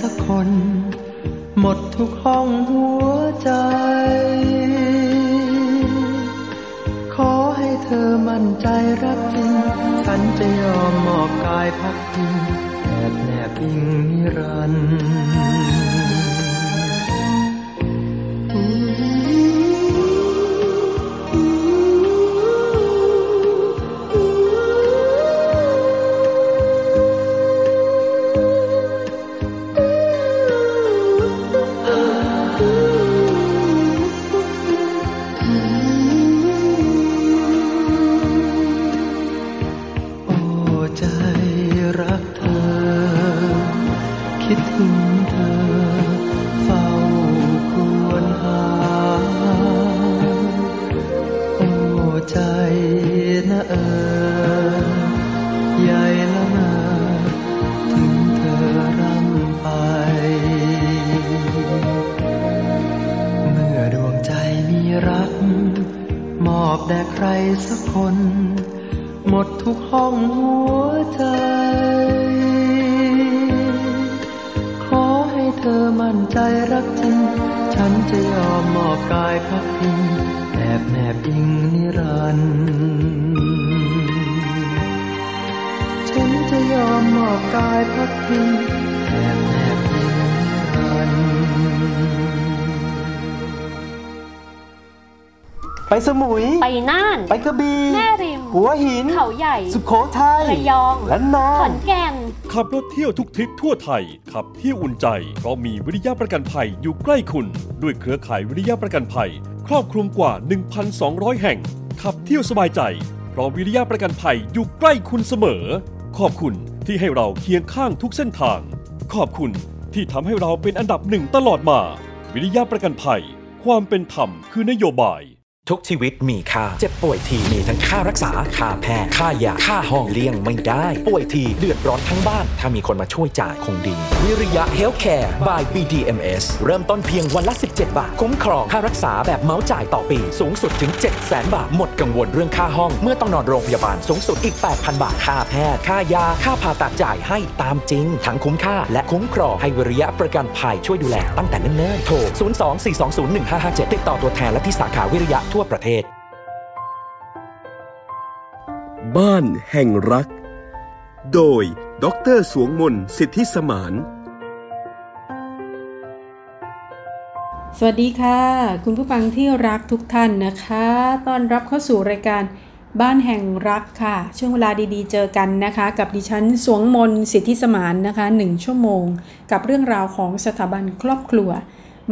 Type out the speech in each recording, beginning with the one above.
สักคน หมดทุกห้องหัวใจ ขอให้เธอมั่นใจรักจริง ฉันจะยอมมอบกายพักพิงแอบแนบอิงนิรันดร์ แอบแนบอิงนิรันดร์ฉันจะยอมมอบกายพักพิงแอบแนบอิงนิรันดร์ไปสมุย ไปน่าน ไปกระบี่แม่ริม หัวหิน เขาใหญ่ สุโขทัยระยองและนอขอนนแก่น ขับรถเที่ยวทุกทริปทั่วไทย ขับเที่ยวอุ่นใจ เพราะมีวิริยะประกันภัยอยู่ใกล้คุณ ด้วยเครือข่ายวิริยะประกันภัย ครอบคลุมกว่า 1,200 แห่ง ขับเที่ยวสบายใจ เพราะวิริยะประกันภัยอยู่ใกล้คุณเสมอ ขอบคุณที่ให้เราเคียงข้างทุกเส้นทาง ขอบคุณที่ทำให้เราเป็นอันดับหนึ่งตลอดมา วิริยะประกันภัย ความเป็นธรรมคือนโยบาย ทุกชีวิตมีค่า เจ็บป่วยทีมีทั้งค่ารักษา ค่าแพทย์ ค่ายา ค่าห้องเลี้ยงไม่ได้ ป่วยทีเดือดร้อนทั้งบ้าน ถ้ามีคนมาช่วยจ่ายคงดี วิริยะเฮลท์แคร์ by BDMS เริ่มต้นเพียงวันละ 17 บาท คุ้มครองค่ารักษาแบบเมาส์จ่ายต่อปี สูงสุดถึง 7 0 0 0 0 0 บาท หมดกังวลเรื่องค่าห้อง เมื่อต้องนอนโรงพยาบาล สูงสุดอีก 8,000 บาท ค่าแพทย์ ค่ายา ค่าผ่าตัดจ่ายให้ตามจริง ทั้งคุ้มค่า และคุ้มครองให้วิริยะประกันภัยช่วยดูแลตั้งแต่เนิ่นๆ โทร 024201557 ติดต่อตัวแทนและที่สาขาวิริยะทั่วประเทศ บ้านแห่งรัก โดยดรสวงมนสิทธิสมาน สวัสดีค่ะ คุณผู้ฟังที่รักทุกท่านนะคะต้อนรับเข้าสู่รายการบ้านแห่งรักค่ะ ช่วงเวลาดีๆ เจอกันนะคะ กับดิฉันสวงมนสิทธิสมานนะคะหนึ่งชั่วโมง กับเรื่องราวของสถาบันครอบครัว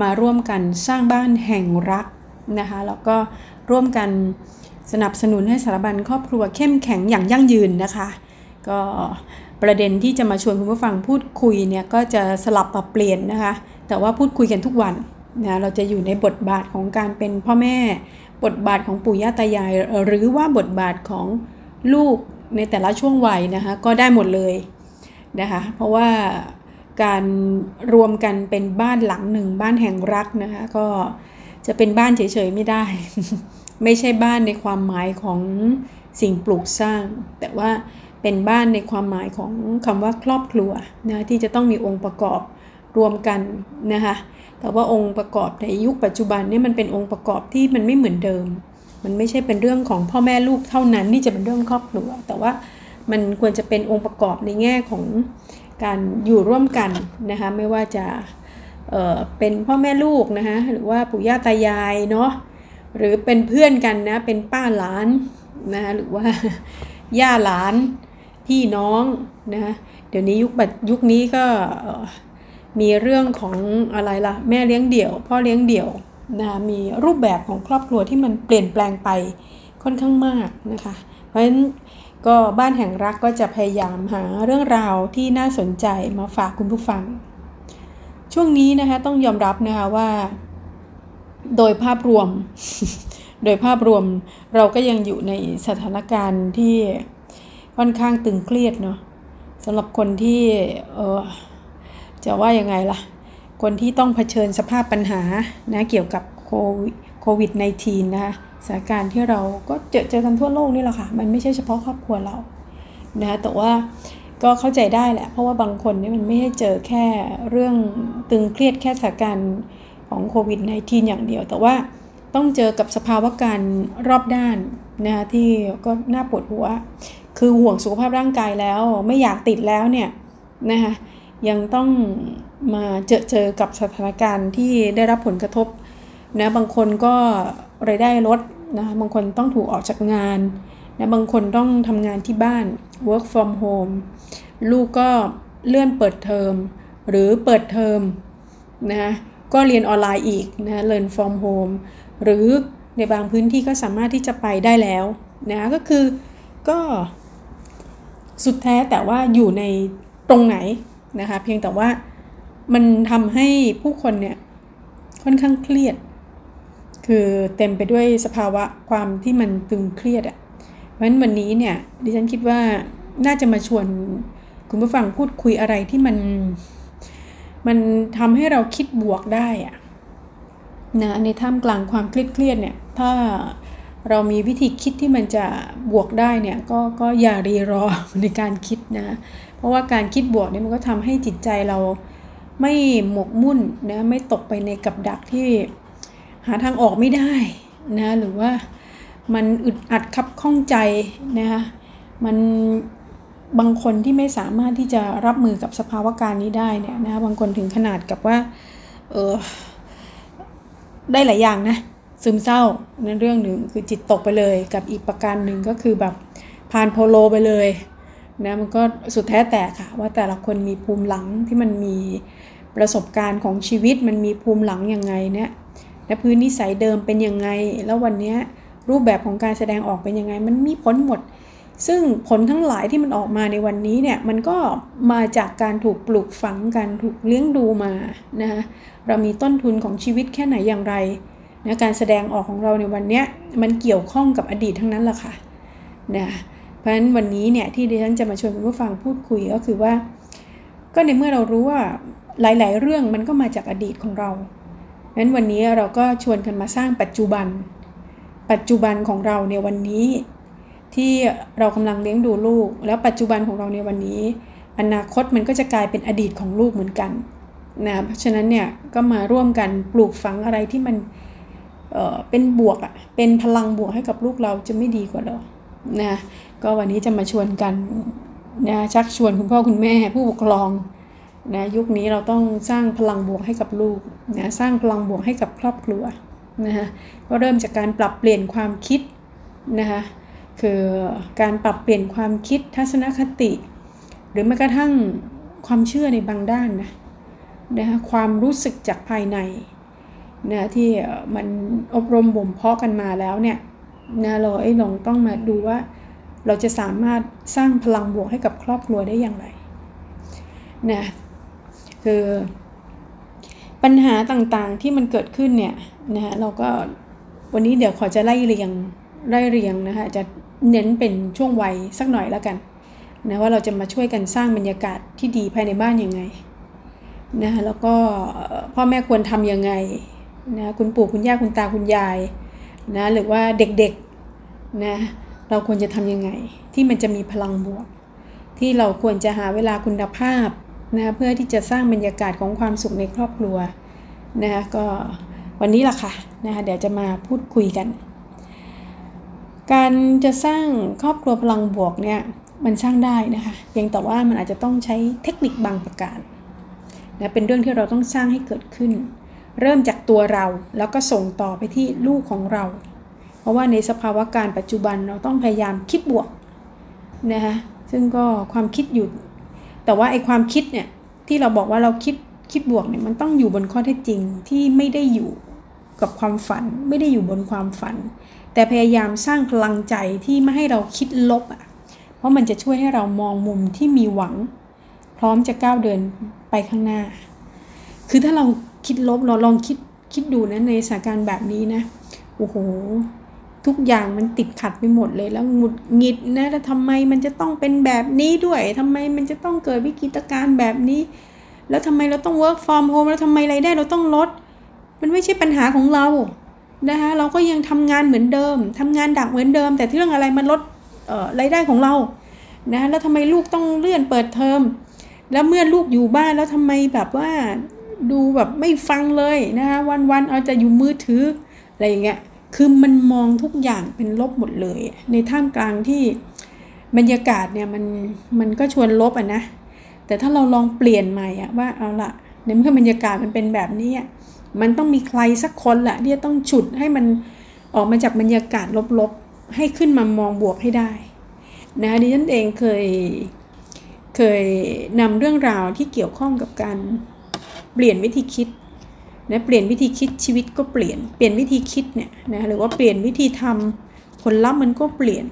มาร่วมกันสร้างบ้านแห่งรัก นะคะแล้วก็ร่วมกันสนับสนุนให้สถาบันครอบครัวเข้มแข็งอย่างยั่งยืนนะคะ ก็ประเด็นที่จะมาชวนคุณผู้ฟังพูดคุยเนี่ยก็จะสลับปรับเปลี่ยนนะคะ แต่ว่าพูดคุยกันทุกวันนะเราจะอยู่ในบทบาทของการเป็นพ่อแม่ บทบาทของปู่ย่าตายาย หรือว่าบทบาทของลูกในแต่ละช่วงวัยนะคะก็ได้หมดเลยนะคะเพราะว่าการรวมกันเป็นบ้านหลังหนึ่งบ้านแห่งรักนะคะก็ จะเป็นบ้านเฉยๆไม่ได้ ไม่ใช่บ้านในความหมายของสิ่งปลูกสร้าง แต่ว่าเป็นบ้านในความหมายของคำว่าครอบครัวนะที่จะต้องมีองค์ประกอบรวมกันนะคะแต่ว่าองค์ประกอบในยุคปัจจุบันนี่มันเป็นองค์ประกอบที่มันไม่เหมือนเดิม มันไม่ใช่เป็นเรื่องของพ่อแม่ลูกเท่านั้นที่จะเป็นเรื่องครอบครัว แต่ว่ามันควรจะเป็นองค์ประกอบในแง่ของการอยู่ร่วมกันนะคะไม่ว่าจะ เเป็นพ่อแม่ลูกนะคะหรือว่าปู่ย่าตายายเนาะหรือเป็นเพื่อนกันนะเป็นป้าหลานนะคะหรือว่าย่าหลานพี่น้องนะคะเดี๋ยวนี้ยุคบัดยุคนี้ก็มีเรื่องของอะไรล่ะแม่เลี้ยงเดี่ยว พ่อเลี้ยงเดี่ยวนะคะมีรูปแบบของครอบครัวที่มันเปลี่ยนแปลงไปค่อนข้างมากนะคะ เพราะฉะนั้นก็บ้านแห่งรักก็จะพยายามหาเรื่องราวที่น่าสนใจมาฝากคุณผู้ฟัง ช่วงนี้นะคะต้องยอมรับนะคะว่า โดยภาพรวม โดยภาพรวมเราก็ยังอยู่ในสถานการณ์ที่ค่อนข้างตึงเครียดเนาะสำหรับคนที่เออจะว่ายังไงล่ะ คนที่ต้องเผชิญสภาพปัญหานะเกี่ยวกับโควิด -19 นะคะสถานการณ์ที่เราก็เจอเจอกันทั่วโลกนี่แหละค่ะ มันไม่ใช่เฉพาะครอบครัวเรานะแต่ว่า ก็เข้าใจได้แหละ เพราะว่าบางคนนี่มันไม่ได้เจอแค่เรื่องตึงเครียดแค่สถานการณ์ของโควิด -19 อย่างเดียว แต่ว่าต้องเจอกับสภาวะการรอบด้านนะที่ก็น่าปวดหัว คือห่วงสุขภาพร่างกายแล้วไม่อยากติดแล้วเนี่ยนะคะยังต้องมาเจอเจอกับสถานการณ์ที่ได้รับผลกระทบนะบางคนก็รายได้ลดนะคะบางคนต้องถูกออกจากงานนะบางคนต้องทำงานที่บ้าน work from home ลูกก็เลื่อนเปิดเทอม หรือเปิดเทอมนะก็เรียนออนไลน์อีกนะ learn from home หรือในบางพื้นที่ก็สามารถที่จะไปได้แล้วนะก็คือก็สุดแท้แต่ว่าอยู่ในตรงไหนนะคะ เพียงแต่ว่ามันทำให้ผู้คนเนี่ยค่อนข้างเครียด คือเต็มไปด้วยสภาวะความที่มันตึงเครียดอะ ราะฉะนั้นวันนี้เนี่ยดิฉันคิดว่าน่าจะมาชวนคุณผู้ฟังพูดคุยอะไรที่มันมันทำให้เราคิดบวกได้อะนะในท่ามกลางความเครียดเนี่ย ถ้าเรามีวิธีคิดที่มันจะบวกได้เนี่ยก็ก็อย่ารีรอในการคิดนะ เพราะว่าการคิดบวกเนี่ยมันก็ทำให้จิตใจเราไม่หมกมุ่นนะไม่ตกไปในกับดักที่หาทางออกไม่ได้นะหรือว่า มันอึดอัดคับข้องใจนะคะมันบางคนที่ไม่สามารถที่จะรับมือกับสภาวะการนี้ได้เนี่ยนะบางคนถึงขนาดกับว่าเออได้หลายอย่างนะซึมเศร้านั่นเรื่องหนึ่งคือจิตตกไปเลยกับอีกประการหนึ่งก็คือแบบผ่านโพโลไปเลยนะมันก็สุดแท้แต่ค่ะ ว่าแต่ละคนมีภูมิหลังที่มันมีประสบการณ์ของชีวิตมันมีภูมิหลังยังไงเนี่ยและพื้นนิสัยเดิมเป็นยังไง แล้ววันนี้ รูปแบบของการแสดงออกเป็นยังไง มันมีผลหมด ซึ่งผลทั้งหลายที่มันออกมาในวันนี้เนี่ย มันก็มาจากการถูกปลูกฝังกันถูกเลี้ยงดูมานะคะเรามีต้นทุนของชีวิตแค่ไหนอย่างไรนะการแสดงออกของเราในวันนี้มันเกี่ยวข้องกับอดีตทั้งนั้นแหละค่ะนะเพราะฉะนั้นวันนี้เนี่ยที่ดิฉันจะมาชวนคุณผู้ฟังพูดคุยก็คือว่า ก็ในเมื่อเรารู้ว่าหลาย ๆ เรื่องมันก็มาจากอดีตของเราเพราะฉะนั้นวันนี้เราก็ชวนกันมาสร้างปัจจุบัน ปัจจุบันของเราในวันนี้ ที่เรากำลังเลี้ยงดูลูก แล้วปัจจุบันของเราในวันนี้ อนาคตมันก็จะกลายเป็นอดีตของลูกเหมือนกันนะเพราะฉะนั้นเนี่ยก็มาร่วมกันปลูกฝังอะไรที่มันเอ่อเป็นบวกอะเป็นพลังบวกให้กับลูกเราจะไม่ดีกว่าหรอนะก็วันนี้จะมาชวนกันนะชักชวนคุณพ่อคุณแม่ผู้ปกครองนะยุคนี้เราต้องสร้างพลังบวกให้กับลูกนะสร้างพลังบวกให้กับครอบครัว นะคะก็เริ่มจากการปรับเปลี่ยนความคิดนะคะคือการปรับเปลี่ยนความคิดทัศนคติ หรือแม้กระทั่งความเชื่อในบางด้านนะนะคะความรู้สึกจากภายในนะที่มันอบรมบ่มเพาะกันมาแล้วเนี่ยนะเราไอ้ลองต้องมาดูว่าเราจะสามารถสร้างพลังบวกให้กับครอบครัวได้อย่างไรนะคือ ปัญหาต่างๆที่มันเกิดขึ้นเนี่ยนะฮะเราก็วันนี้เดี๋ยวขอจะไล่เรียงไล่เรียงนะคะจะเน้นเป็นช่วงวัยสักหน่อยแล้วกันนะว่าเราจะมาช่วยกันสร้างบรรยากาศที่ดีภายในบ้านยังไงนะแล้วก็พ่อแม่ควรทำยังไงนะคุณปู่คุณย่าคุณตาคุณยายนะหรือว่าเด็กๆนะเราควรจะทำยังไง ที่มันจะมีพลังบวก ที่เราควรจะหาเวลาคุณภาพ นะเพื่อที่จะสร้างบรรยากาศของความสุขในครอบครัวนะคะก็วันนี้ล่ะค่ะนะคะเดี๋ยวจะมาพูดคุยกัน การจะสร้างครอบครัวพลังบวกเนี่ยมันสร้างได้นะคะเพียงแต่ว่ามันอาจจะต้องใช้เทคนิคบางประการนะเป็นเรื่องที่เราต้องสร้างให้เกิดขึ้น เริ่มจากตัวเราแล้วก็ส่งต่อไปที่ลูกของเรา เพราะว่าในสภาวะการปัจจุบันเราต้องพยายามคิดบวกนะคะซึ่งก็ความคิดอยู่ แต่ว่าไอ้ความคิดเนี่ยที่เราบอกว่าเราคิดคิดบวกเนี่ยมันต้องอยู่บนข้อเท็จจริงที่ไม่ได้อยู่กับความฝัน ไม่ได้อยู่บนความฝัน แต่พยายามสร้างพลังใจที่ไม่ให้เราคิดลบอะเพราะมันจะช่วยให้เรามองมุมที่มีหวัง พร้อมจะก้าวเดินไปข้างหน้า คือถ้าเราคิดลบเราลองคิดคิดดูนะในสถานการณ์แบบนี้นะโอ้โห ทุกอย่างมันติดขัดไปหมดเลยแล้วหงุดหงิดนะแล้วทำไมมันจะต้องเป็นแบบนี้ด้วยทำไมมันจะต้องเกิดวิกฤตการณ์แบบนี้ แล้วทำไมเราต้อง work from home แล้วทำไมรายได้เราต้องลด มันไม่ใช่ปัญหาของเรานะคะเราก็ยังทำงานเหมือนเดิมทำงานดักเหมือนเดิม แต่ที่เรื่องอะไรมันลดรายได้ของเรานะแล้วทำไมลูกต้องเลื่อนเปิดเทอมแล้วเมื่อลูกอยู่บ้านแล้วทำไมแบบว่าดูแบบไม่ฟังเลยนะคะวันๆเอาจะอยู่มือถืออะไรอย่างเงี้ย คือมันมองทุกอย่างเป็นลบหมดเลย ในท่ามกลางที่บรรยากาศเนี่ยมันมันก็ชวนลบอะนะ แต่ถ้าเราลองเปลี่ยนใหม่อะว่าเอาละในเมื่อบรรยากาศมันเป็นแบบนี้อะมันต้องมีใครสักคนแหละที่จะต้องฉุดให้มันออกมาจากบรรยากาศลบๆ ให้ขึ้นมามองบวกให้ได้นะดิฉันเองเคยเคยนำเรื่องราวที่เกี่ยวข้องกับการเปลี่ยนวิธีคิด นะเปลี่ยนวิธีคิดชีวิตก็เปลี่ยน เปลี่ยนวิธีคิดเนี่ยนะหรือว่าเปลี่ยนวิธีทำผลลัพธ์มันก็เปลี่ยน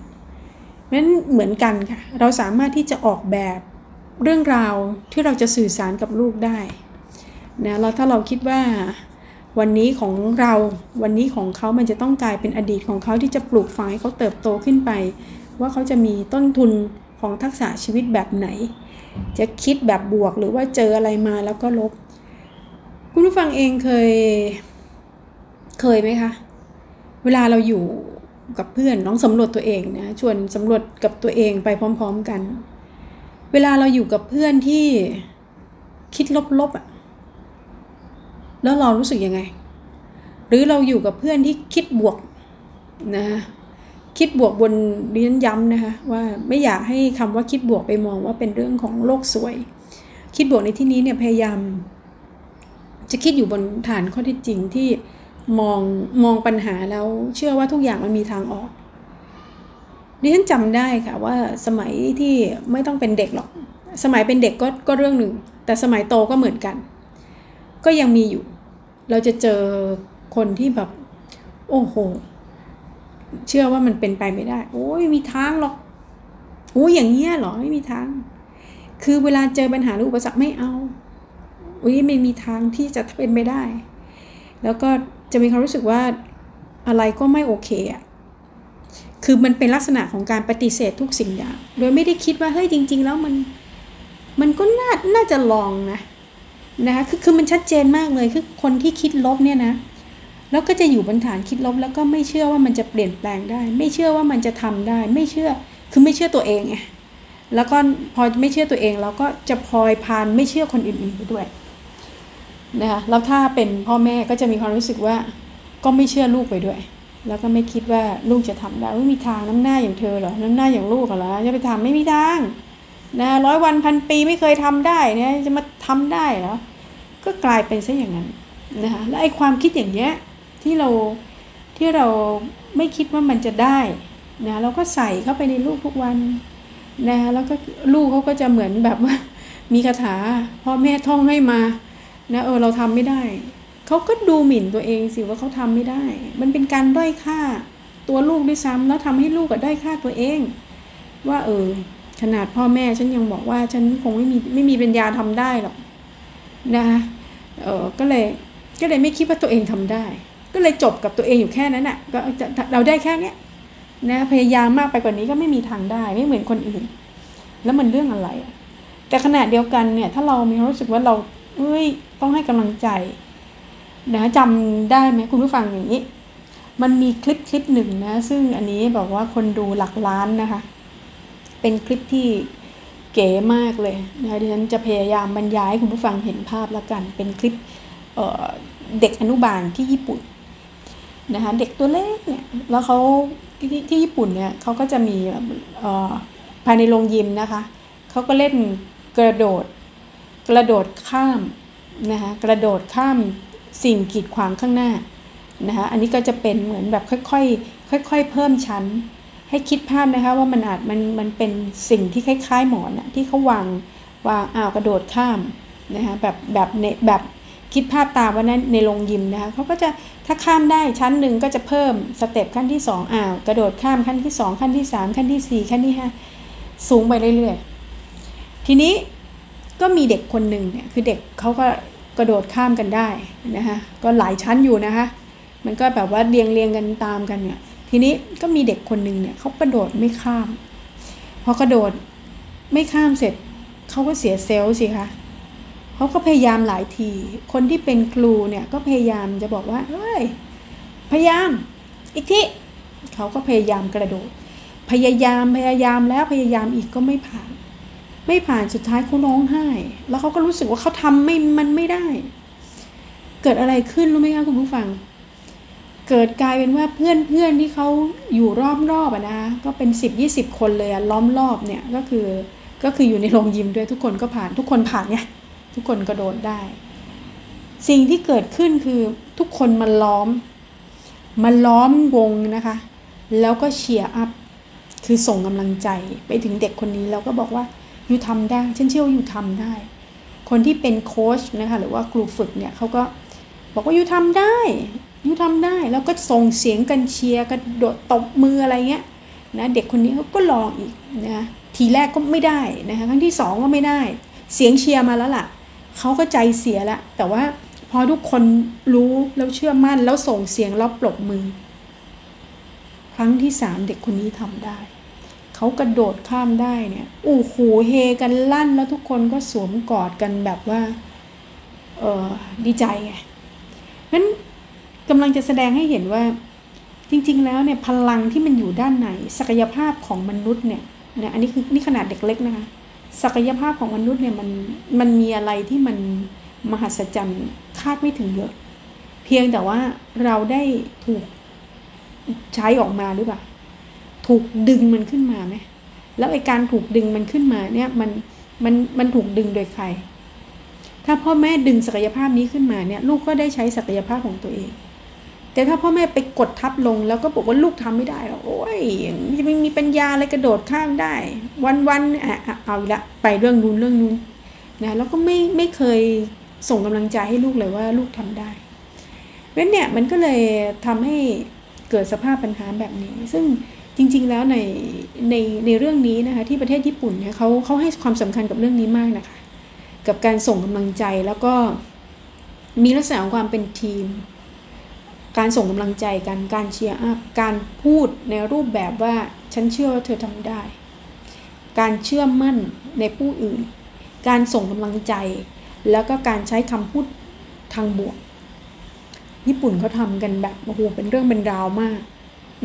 นั้นเหมือนกันค่ะ เราสามารถที่จะออกแบบเรื่องราวที่เราจะสื่อสารกับลูกได้นะแล้วถ้าเราคิดว่าวันนี้ของเราวันนี้ของเขามันจะต้องกลายเป็นอดีตของเขาที่จะปลูกฝังให้เขาเติบโตขึ้นไป ว่าเขาจะมีต้นทุนของทักษะชีวิตแบบไหน จะคิดแบบบวกหรือว่าเจออะไรมาแล้วก็ลบ คุณผู้ฟังเองเคย เคยไหมคะ เวลาเราอยู่กับเพื่อนน้องสำรวจตัวเองนะชวนสำรวจกับตัวเองไปพร้อม ๆกัน เวลาเราอยู่กับเพื่อนที่คิดลบๆอะ่ะแล้วเรารู้สึกยังไง หรือเราอยู่กับเพื่อนที่คิดบวกนะคิดบวกบนเรียนย้ำนะคะว่าไม่อยากให้คำว่าคิดบวกไปมองว่าเป็นเรื่องของโลกสวย คิดบวกในที่นี้เนี่ยพยายาม จะคิดอยู่บนฐานข้อเท็จจริงที่มองมองปัญหาแล้วเชื่อว่าทุกอย่างมันมีทางออกดิฉันจำได้ค่ะว่าสมัยที่ไม่ต้องเป็นเด็กหรอก สมัยเป็นเด็กก็ก็เรื่องหนึ่ง แต่สมัยโตก็เหมือนกัน ก็ยังมีอยู่ เราจะเจอคนที่แบบ โอ้โห เชื่อว่ามันเป็นไปไม่ได้ โอ้ยมีทางหรอกโอ้ยอย่างเงี้ยหรอไม่มีทาง คือเวลาเจอปัญหาหรืออุปสรรคไม่เอา อุ้ยไม่มีทางที่จะเป็นไปได้ แล้วก็จะมีความรู้สึกว่าอะไรก็ไม่โอเคอะคือมันเป็นลักษณะของการปฏิเสธทุกสิ่งอย่าง โดยไม่ได้คิดว่าเฮ้ยจริง ๆ แล้วมันมันก็น่าน่าจะลองนะนะคะคือคือมันชัดเจนมากเลยคือคนที่คิดลบเนี่ยนะแล้วก็จะอยู่บนฐานคิดลบ แล้วก็ไม่เชื่อว่ามันจะเปลี่ยนแปลงได้ ไม่เชื่อว่ามันจะทำได้ ไม่เชื่อคือไม่เชื่อตัวเองไงแล้วก็พอไม่เชื่อตัวเองเราก็จะพลอยพานไม่เชื่อคนอื่นๆไปด้วย นะคะแล้วถ้าเป็นพ่อแม่ก็จะมีความรู้สึกว่าก็ไม่เชื่อลูกไปด้วย แล้วก็ไม่คิดว่าลูกจะทำได้ไม่มีทางน้ำหน้าอย่างเธอเหรอน้ำหน้าอย่างลูกเหรอจะไปทำไม่มีทางนะร้อยวันพันปีไม่เคยทำได้เนี่ยจะมาทำได้เหรอก็กลายเป็นซะอย่างนั้นนะคะและไอ้ความคิดอย่างเงี้ยที่เราที่เราไม่คิดว่ามันจะได้นะเราก็ใส่เข้าไปในลูกทุกวันนะแล้วก็ลูกเขาก็จะเหมือนแบบว่ามีคาถาพ่อแม่ท่องให้มา นะเออเราทำไม่ได้ เขาก็ดูหมิ่นตัวเองสิว่าเขาทำไม่ได้ มันเป็นการด้อยค่าตัวลูกด้วยซ้ำแล้วทำให้ลูกก็ด้อยค่าตัวเอง ว่าเออ ขนาดพ่อแม่ฉันยังบอกว่าฉันคงไม่มีไม่มีปัญญาทำได้หรอกนะคะเออก็เลยก็เลยไม่คิดว่าตัวเองทำได้ ก็เลยจบกับตัวเองอยู่แค่นั้นอะ่ะก็เราได้แค่เนี้ยนะพยายามมากไปกว่านี้ก็ไม่มีทางได้ไม่เหมือนคนอื่น แล้วมันเรื่องอะไร แต่ขณะเดียวกันเนี่ย ถ้าเรามีความรู้สึกว่าเรา เอ้ย ต้องให้กำลังใจนะจำได้ไหมคุณผู้ฟังอย่างนี้ มันมีคลิปคลิปหนึ่งนะ ซึ่งอันนี้บอกว่าคนดูหลักล้านนะคะ เป็นคลิปที่เก๋มากเลยนะดิฉันจะพยายามบรรยายให้คุณผู้ฟังเห็นภาพแล้วกัน เป็นคลิปเเด็กอนุบาลที่ญี่ปุ่นนะคะเด็กตัวเล็กเนี่ยแล้วเขาที่ที่ญี่ปุ่นเนี่ยเขาก็จะมีภายในโรงยิมนะคะเขาก็เล่นกระโดด กระโดดข้ามนะคะกระโดดข้ามสิ่งกีดขวางข้างหน้านะคะอันนี้ก็จะเป็นเหมือนแบบค่อยๆค่อยๆเพิ่มชั้น ให้คิดภาพนะคะว่ามันอาจมันมันเป็นสิ่งที่คล้ายๆหมอนอะที่เขาวางวางอ้าวกระโดดข้ามนะคะแบบแบบในแบบคิดภาพตามว่านั้นในโรงยิมนะคะเขาก็จะถ้าข้ามได้ชั้นหนึ่งก็จะเพิ่มสเต็ปขั้นที่2อ้าวกระโดดข้ามขั้นที่ 2 ขั้นที่ 3 ขั้นที่ 4 ขั้นที่ 5 สูงไปเรื่อยๆทีนี้ ก็มีเด็กคนหนึ่งเนี่ยคือเด็กเขาก็กระโดดข้ามกันได้นะคะก็หลายชั้นอยู่นะคะมันก็แบบว่าเรียงเรียงกันตามกันเนี่ยทีนี้ก็มีเด็กคนหนึ่งเนี่ยเขากระโดดไม่ข้ามพอกระโดดไม่ข้ามเสร็จเขาก็เสียเซลล์สิคะเขาก็พยายามหลายที คนที่เป็นครูเนี่ยก็พยายามจะบอกว่าเฮ้ยพยายามอีกทีเขาก็พยายามกระโดด พยายามพยายามแล้วพยายามอีกก็ไม่ผ่าน ไม่ผ่านสุดท้ายเขาร้องไห้ แล้วเขาก็รู้สึกว่าเขาทำไม่มันไม่ได้ เกิดอะไรขึ้นรู้ไหมคะคุณผู้ฟัง เกิดกลายเป็นว่าเพื่อนเพื่อนที่เขาอยู่รอบรอบอะนะก็เป็นสิบยี่สิบคนเลยล้อมรอบเนี่ยก็คือก็คืออยู่ในโรงยิมด้วยทุกคนก็ผ่านทุกคนผ่านเนี่ยทุกคนกระโดดได้ สิ่งที่เกิดขึ้นคือทุกคนมาล้อมมาล้อมวงนะคะ แล้วก็เชียร์อัพคือส่งกำลังใจไปถึงเด็กคนนี้แล้วก็บอกว่า อยู่ทำได้ฉันเชื่อว่าอยู่ทำได้ คนที่เป็นโค้ชนะคะหรือว่าครูฝึกเนี่ยเขาก็บอกว่าอยู่ทำได้ยูทำได้แล้วก็ส่งเสียงกันเชียร์กระโดดตบมืออะไรเงี้ยนะเด็กคนนี้เขาก็ลองอีกนะทีแรกก็ไม่ได้นะคะครั้งที่สองก็ไม่ได้ เสียงเชียร์มาแล้วล่ะเขาก็ใจเสียล้วแต่ว่าพอทุกคนรู้แล้วเชื่อมั่นแล้วส่งเสียงแล้วปรบมือ ครั้งที่สามเด็กคนนี้ทำได้ เขากระโดดข้ามได้เนี่ยอู้หูเฮกันลั่นแล้วทุกคนก็สวมกอดกันแบบว่า เออดีใจไงนั้นกำลังจะแสดงให้เห็นว่า จริง ๆ แล้วเนี่ยพลังที่มันอยู่ด้านในศักยภาพของมนุษย์เนี่ยนะอันนี้คือนี่ขนาดเด็กเล็กนะคะศักยภาพของมนุษย์เนี่ยมันมันมีอะไรที่มันมหัศจรรย์คาดไม่ถึงเยอะ เพียงแต่ว่าเราได้ถูกใช้ออกมาหรือเปล่า ถูกดึงมันขึ้นมาไหมแล้วไอการถูกดึงมันขึ้นมาเนี่ยมันมันมันถูกดึงโดยใคร ถ้าพ่อแม่ดึงศักยภาพนี้ขึ้นมาเนี่ยลูกก็ได้ใช้ศักยภาพของตัวเอง แต่ถ้าพ่อแม่ไปกดทับลงแล้วก็บอกว่าลูกทำไม่ได้หรอโอ้ยไม่มีปัญญาอะไรกระโดดข้ามได้ วันวันอะเอาละไปเรื่องนู้นเรื่องนู้นนะแล้วก็ไม่ไม่เคยส่งกำลังใจให้ลูกเลยว่าลูกทำได้เพราะเนี่ยมันก็เลยทำให้เกิดสภาพปัญหาแบบนี้ ซึ่ง จริงๆแล้วในในในเรื่องนี้นะคะที่ประเทศญี่ปุ่นเนี่ยเขาเขาให้ความสำคัญกับเรื่องนี้มากนะคะ กับการส่งกำลังใจแล้วก็มีลักษณะของความเป็นทีม การส่งกำลังใจกันการเชียร์อัพการพูดในรูปแบบว่าฉันเชื่อว่าเธอทำได้ การเชื่อมั่นในผู้อื่น การส่งกำลังใจ แล้วก็การใช้คำพูดทางบวก ญี่ปุ่นเขาทำกันแบบโอ้โหเป็นเรื่องเป็นราวมาก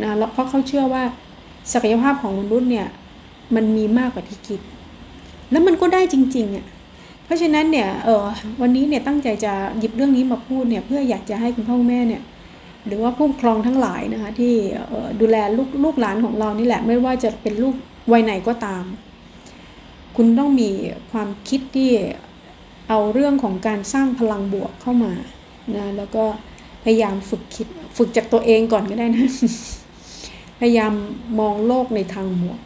นะเพราะเขาเชื่อว่าศักยภาพของมนุษย์เนี่ยมันมีมากกว่าที่คิด แล้วมันก็ได้จริงๆอะเพราะฉะนั้นเนี่ยเออวันนี้เนี่ยตั้งใจจะหยิบเรื่องนี้มาพูดเนี่ยเพื่ออยากจะให้คุณพ่อแม่เนี่ยหรือว่าผู้ปกครองทั้งหลายนะคะที่ดูแลลูกลูกหลานของเรานี่แหละไม่ว่าจะเป็นลูกวัยไหนก็ตาม คุณต้องมีความคิดที่เอาเรื่องของการสร้างพลังบวกเข้ามานะแล้วก็พยายามฝึกคิดฝึกจากตัวเองก่อนก็ได้นะ ยายามมองโลกในทางบวก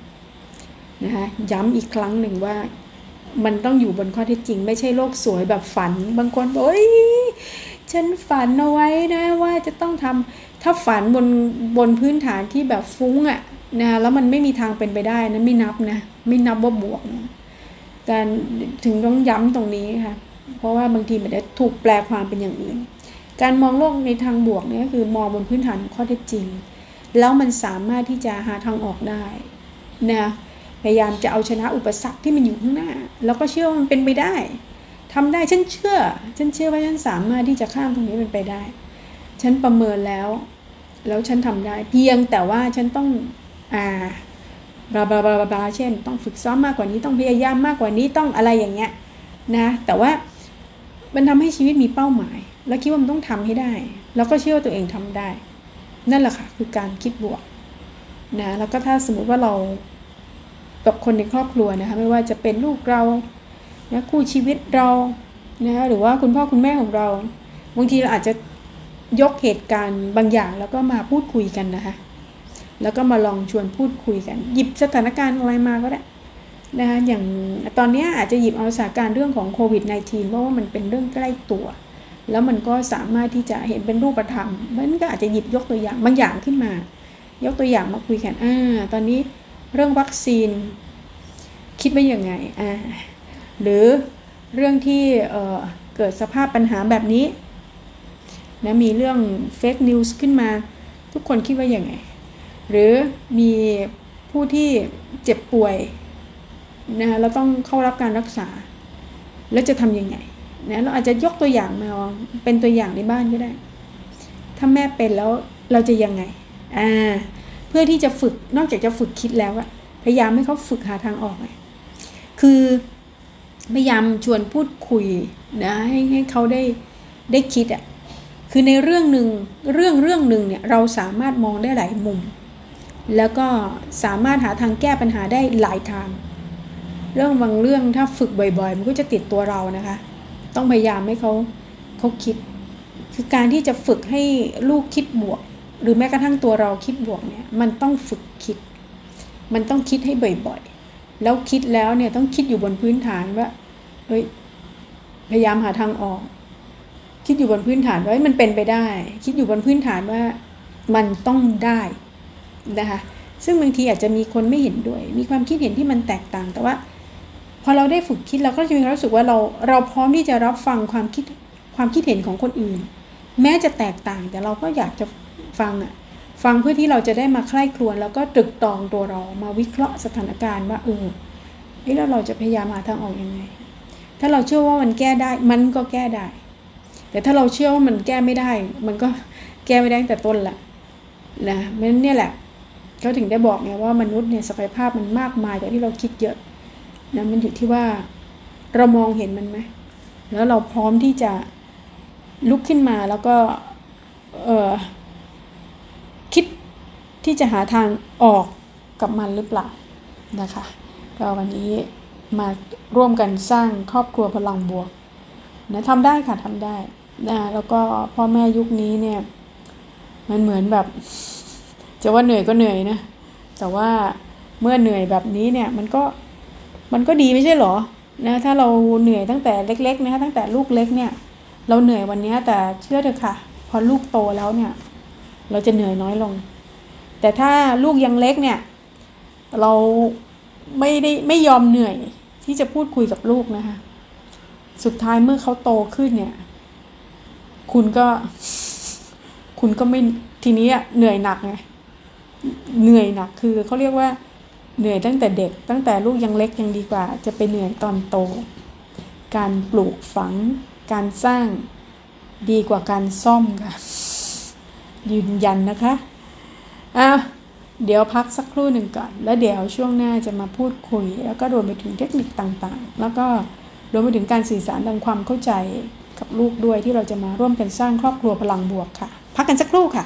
นะคะย้ำอีกครั้งหนึ่งว่ามันต้องอยู่บนข้อเท็จจริง ไม่ใช่โลกสวยแบบฝัน บางคนบอกโอ้ยฉันฝันเอาไว้นะว่าจะต้องทำถ้าฝันบนบนพื้นฐานที่แบบฟุ้งอะ่ะนะแล้วมันไม่มีทางเป็นไปได้นะไม่นับนะไม่นับว่าบวกนะการถึงต้องย้ำตรงนี้ค่ะเพราะว่าบางทีมันจะถูกแปลความเป็นอย่างอื่น การมองโลกในทางบวกเนี่ยก็คือมองบนพื้นฐานของข้อเท็จจริง แล้วมันสามารถที่จะหาทางออกได้นะพยายามจะเอาชนะอุปสรรคที่มันอยู่ข้างหน้า แล้วก็เชื่อว่ามันเป็นไปได้ทำได้ฉันเชื่อ ฉันเชื่อว่าฉันสามารถที่จะข้ามตรงนี้เป็นไปได้ ฉันประเมินแล้ว แล้วฉันทำได้ เพียงแต่ว่าฉันต้องอ่าบลาบลาบลาบลาเช่น ต้องฝึกซ้อมมากกว่านี้ต้องพยายามมากกว่านี้ต้องอะไรอย่างเงี้ยนะแต่ว่ามันทำให้ชีวิตมีเป้าหมาย แล้วคิดว่ามันต้องทำให้ได้ แล้วก็เชื่อว่าตัวเองทำได้ นั่นแหละค่ะคือการคิดบวกนะแล้วก็ถ้าสมมุติว่าเรากับคนในครอบครัวนะคะไม่ว่าจะเป็นลูกเรานะคู่ชีวิตเรานะหรือว่าคุณพ่อคุณแม่ของเราบางทีเราอาจจะยกเหตุการณ์บางอย่างแล้วก็มาพูดคุยกันนะคะแล้วก็มาลองชวนพูดคุยกัน หยิบสถานการณ์อะไรมาก็ได้นะคะอย่างตอนนี้อาจจะหยิบเอาสถานการณ์เรื่องของโควิด -19 เพราะว่ามันเป็นเรื่องใกล้ตัว แล้วมันก็สามารถที่จะเห็นเป็นรูปธรรมมันก็อาจจะหยิบยกตัวอย่างบางอย่างขึ้นมา ยกตัวอย่างมาคุยกันอ่าตอนนี้เรื่องวัคซีน คิดว่ายังไงอ่าหรือเรื่องที่เเกิดสภาพปัญหาแบบนี้นะมีเรื่องเฟกนิวส์ขึ้นมา ทุกคนคิดว่ายังไง หรือมีผู้ที่เจ็บป่วยนะแล้วต้องเข้ารับการรักษา แล้วจะทำยังไง นะเราอาจจะยกตัวอย่างมาเป็นตัวอย่างในบ้านก็ได้ ถ้าแม่เป็นแล้วเราจะยังไงอ่าเพื่อที่จะฝึกนอกจากจะฝึกคิดแล้วอะพยายามให้เขาฝึกหาทางออกคือพยายามชวนพูดคุยนะให้ให้เขาได้ได้คิดอะคือในเรื่องหนึ่งเรื่องเรื่องหนึ่งเนี่ยเราสามารถมองได้หลายมุม แล้วก็สามารถหาทางแก้ปัญหาได้หลายทาง เรื่องบางเรื่องถ้าฝึกบ่อยๆ มันก็จะติดตัวเรานะคะ ต้องพยายามให้เขาเขาคิด คือการที่จะฝึกให้ลูกคิดบวก หรือแม้กระทั่งตัวเราคิดบวกเนี่ยมันต้องฝึกคิด มันต้องคิดให้บ่อยๆแล้วคิดแล้วเนี่ยต้องคิดอยู่บนพื้นฐานว่าเฮ้ยพยายามหาทางออก คิดอยู่บนพื้นฐานว่ามันเป็นไปได้ คิดอยู่บนพื้นฐานว่ามันต้องได้นะคะซึ่งบางทีอาจจะมีคนไม่เห็นด้วย มีความคิดเห็นที่มันแตกต่างแต่ว่า อเราได้ฝึกคิดเราก็จะมีความรู้สึกว่าเราเราพร้อมที่จะรับฟังความคิดความคิดเห็นของคนอื่น แม้จะแตกต่างแต่เราก็อยากจะฟังอะฟังเพื่อที่เราจะได้มาใคร่ครวญแล้วก็ตรึกตรองตัวเรามาวิเคราะห์สถานการณ์ว่าเออแล้วเราจะพยายามหาทางออกยังไง ถ้าเราเชื่อว่ามันแก้ได้มันก็แก้ได้ แต่ถ้าเราเชื่อว่ามันแก้ไม่ได้ มันก็แก้ไม่ได้แต่ต้นแหละนะมันเนี่ยแหละเขาถึงได้บอกไงว่ามนุษย์เนี่ยศักยภาพมันมากมายกว่าที่เราคิดเยอะ นะมันอยู่ที่ว่าเรามองเห็นมันไหมแล้วเราพร้อมที่จะลุกขึ้นมาแล้วก็เออคิดที่จะหาทางออกกับมันหรือเปล่านะคะก็วันนี้มาร่วมกันสร้างครอบครัวพลังบวกนะทำได้ค่ะทำได้นะแล้วก็พ่อแม่ยุคนี้เนี่ย มันเหมือนแบบ จะว่าเหนื่อยก็เหนื่อยนะ แต่ว่าเมื่อเหนื่อยแบบนี้เนี่ยมันก็ มันก็ดีไม่ใช่หรอนะถ้าเราเหนื่อยตั้งแต่เล็กๆนะคะตั้งแต่ลูกเล็กเนี่ย เราเหนื่อยวันนี้แต่เชื่อเถอะค่ะ พอลูกโตแล้วเนี่ย เราจะเหนื่อยน้อยลง แต่ถ้าลูกยังเล็กเนี่ย เราไม่ได้ไม่ยอมเหนื่อยที่จะพูดคุยกับลูกนะคะ สุดท้ายเมื่อเขาโตขึ้นเนี่ย คุณก็ คุณก็ไม่ทีนี้เหนื่อยหนักไงเหนื่อยหนักคือเขาเรียกว่า เหนื่อยตั้งแต่เด็กตั้งแต่ลูกยังเล็กยังดีกว่า จะไปเหนื่อยตอนโต การปลูกฝัง การสร้างดีกว่าการซ่อมค่ะ ยืนยันนะคะอะเดี๋ยวพักสักครู่หนึ่งก่อน แล้วเดี๋ยวช่วงหน้าจะมาพูดคุย แล้วก็รวมไปถึงเทคนิคต่างๆ แล้วก็รวมไปถึงการสื่อสารดังความเข้าใจกับลูกด้วยที่เราจะมาร่วมกันสร้างครอบครัวพลังบวกค่ะ พักกันสักครู่ค่ะ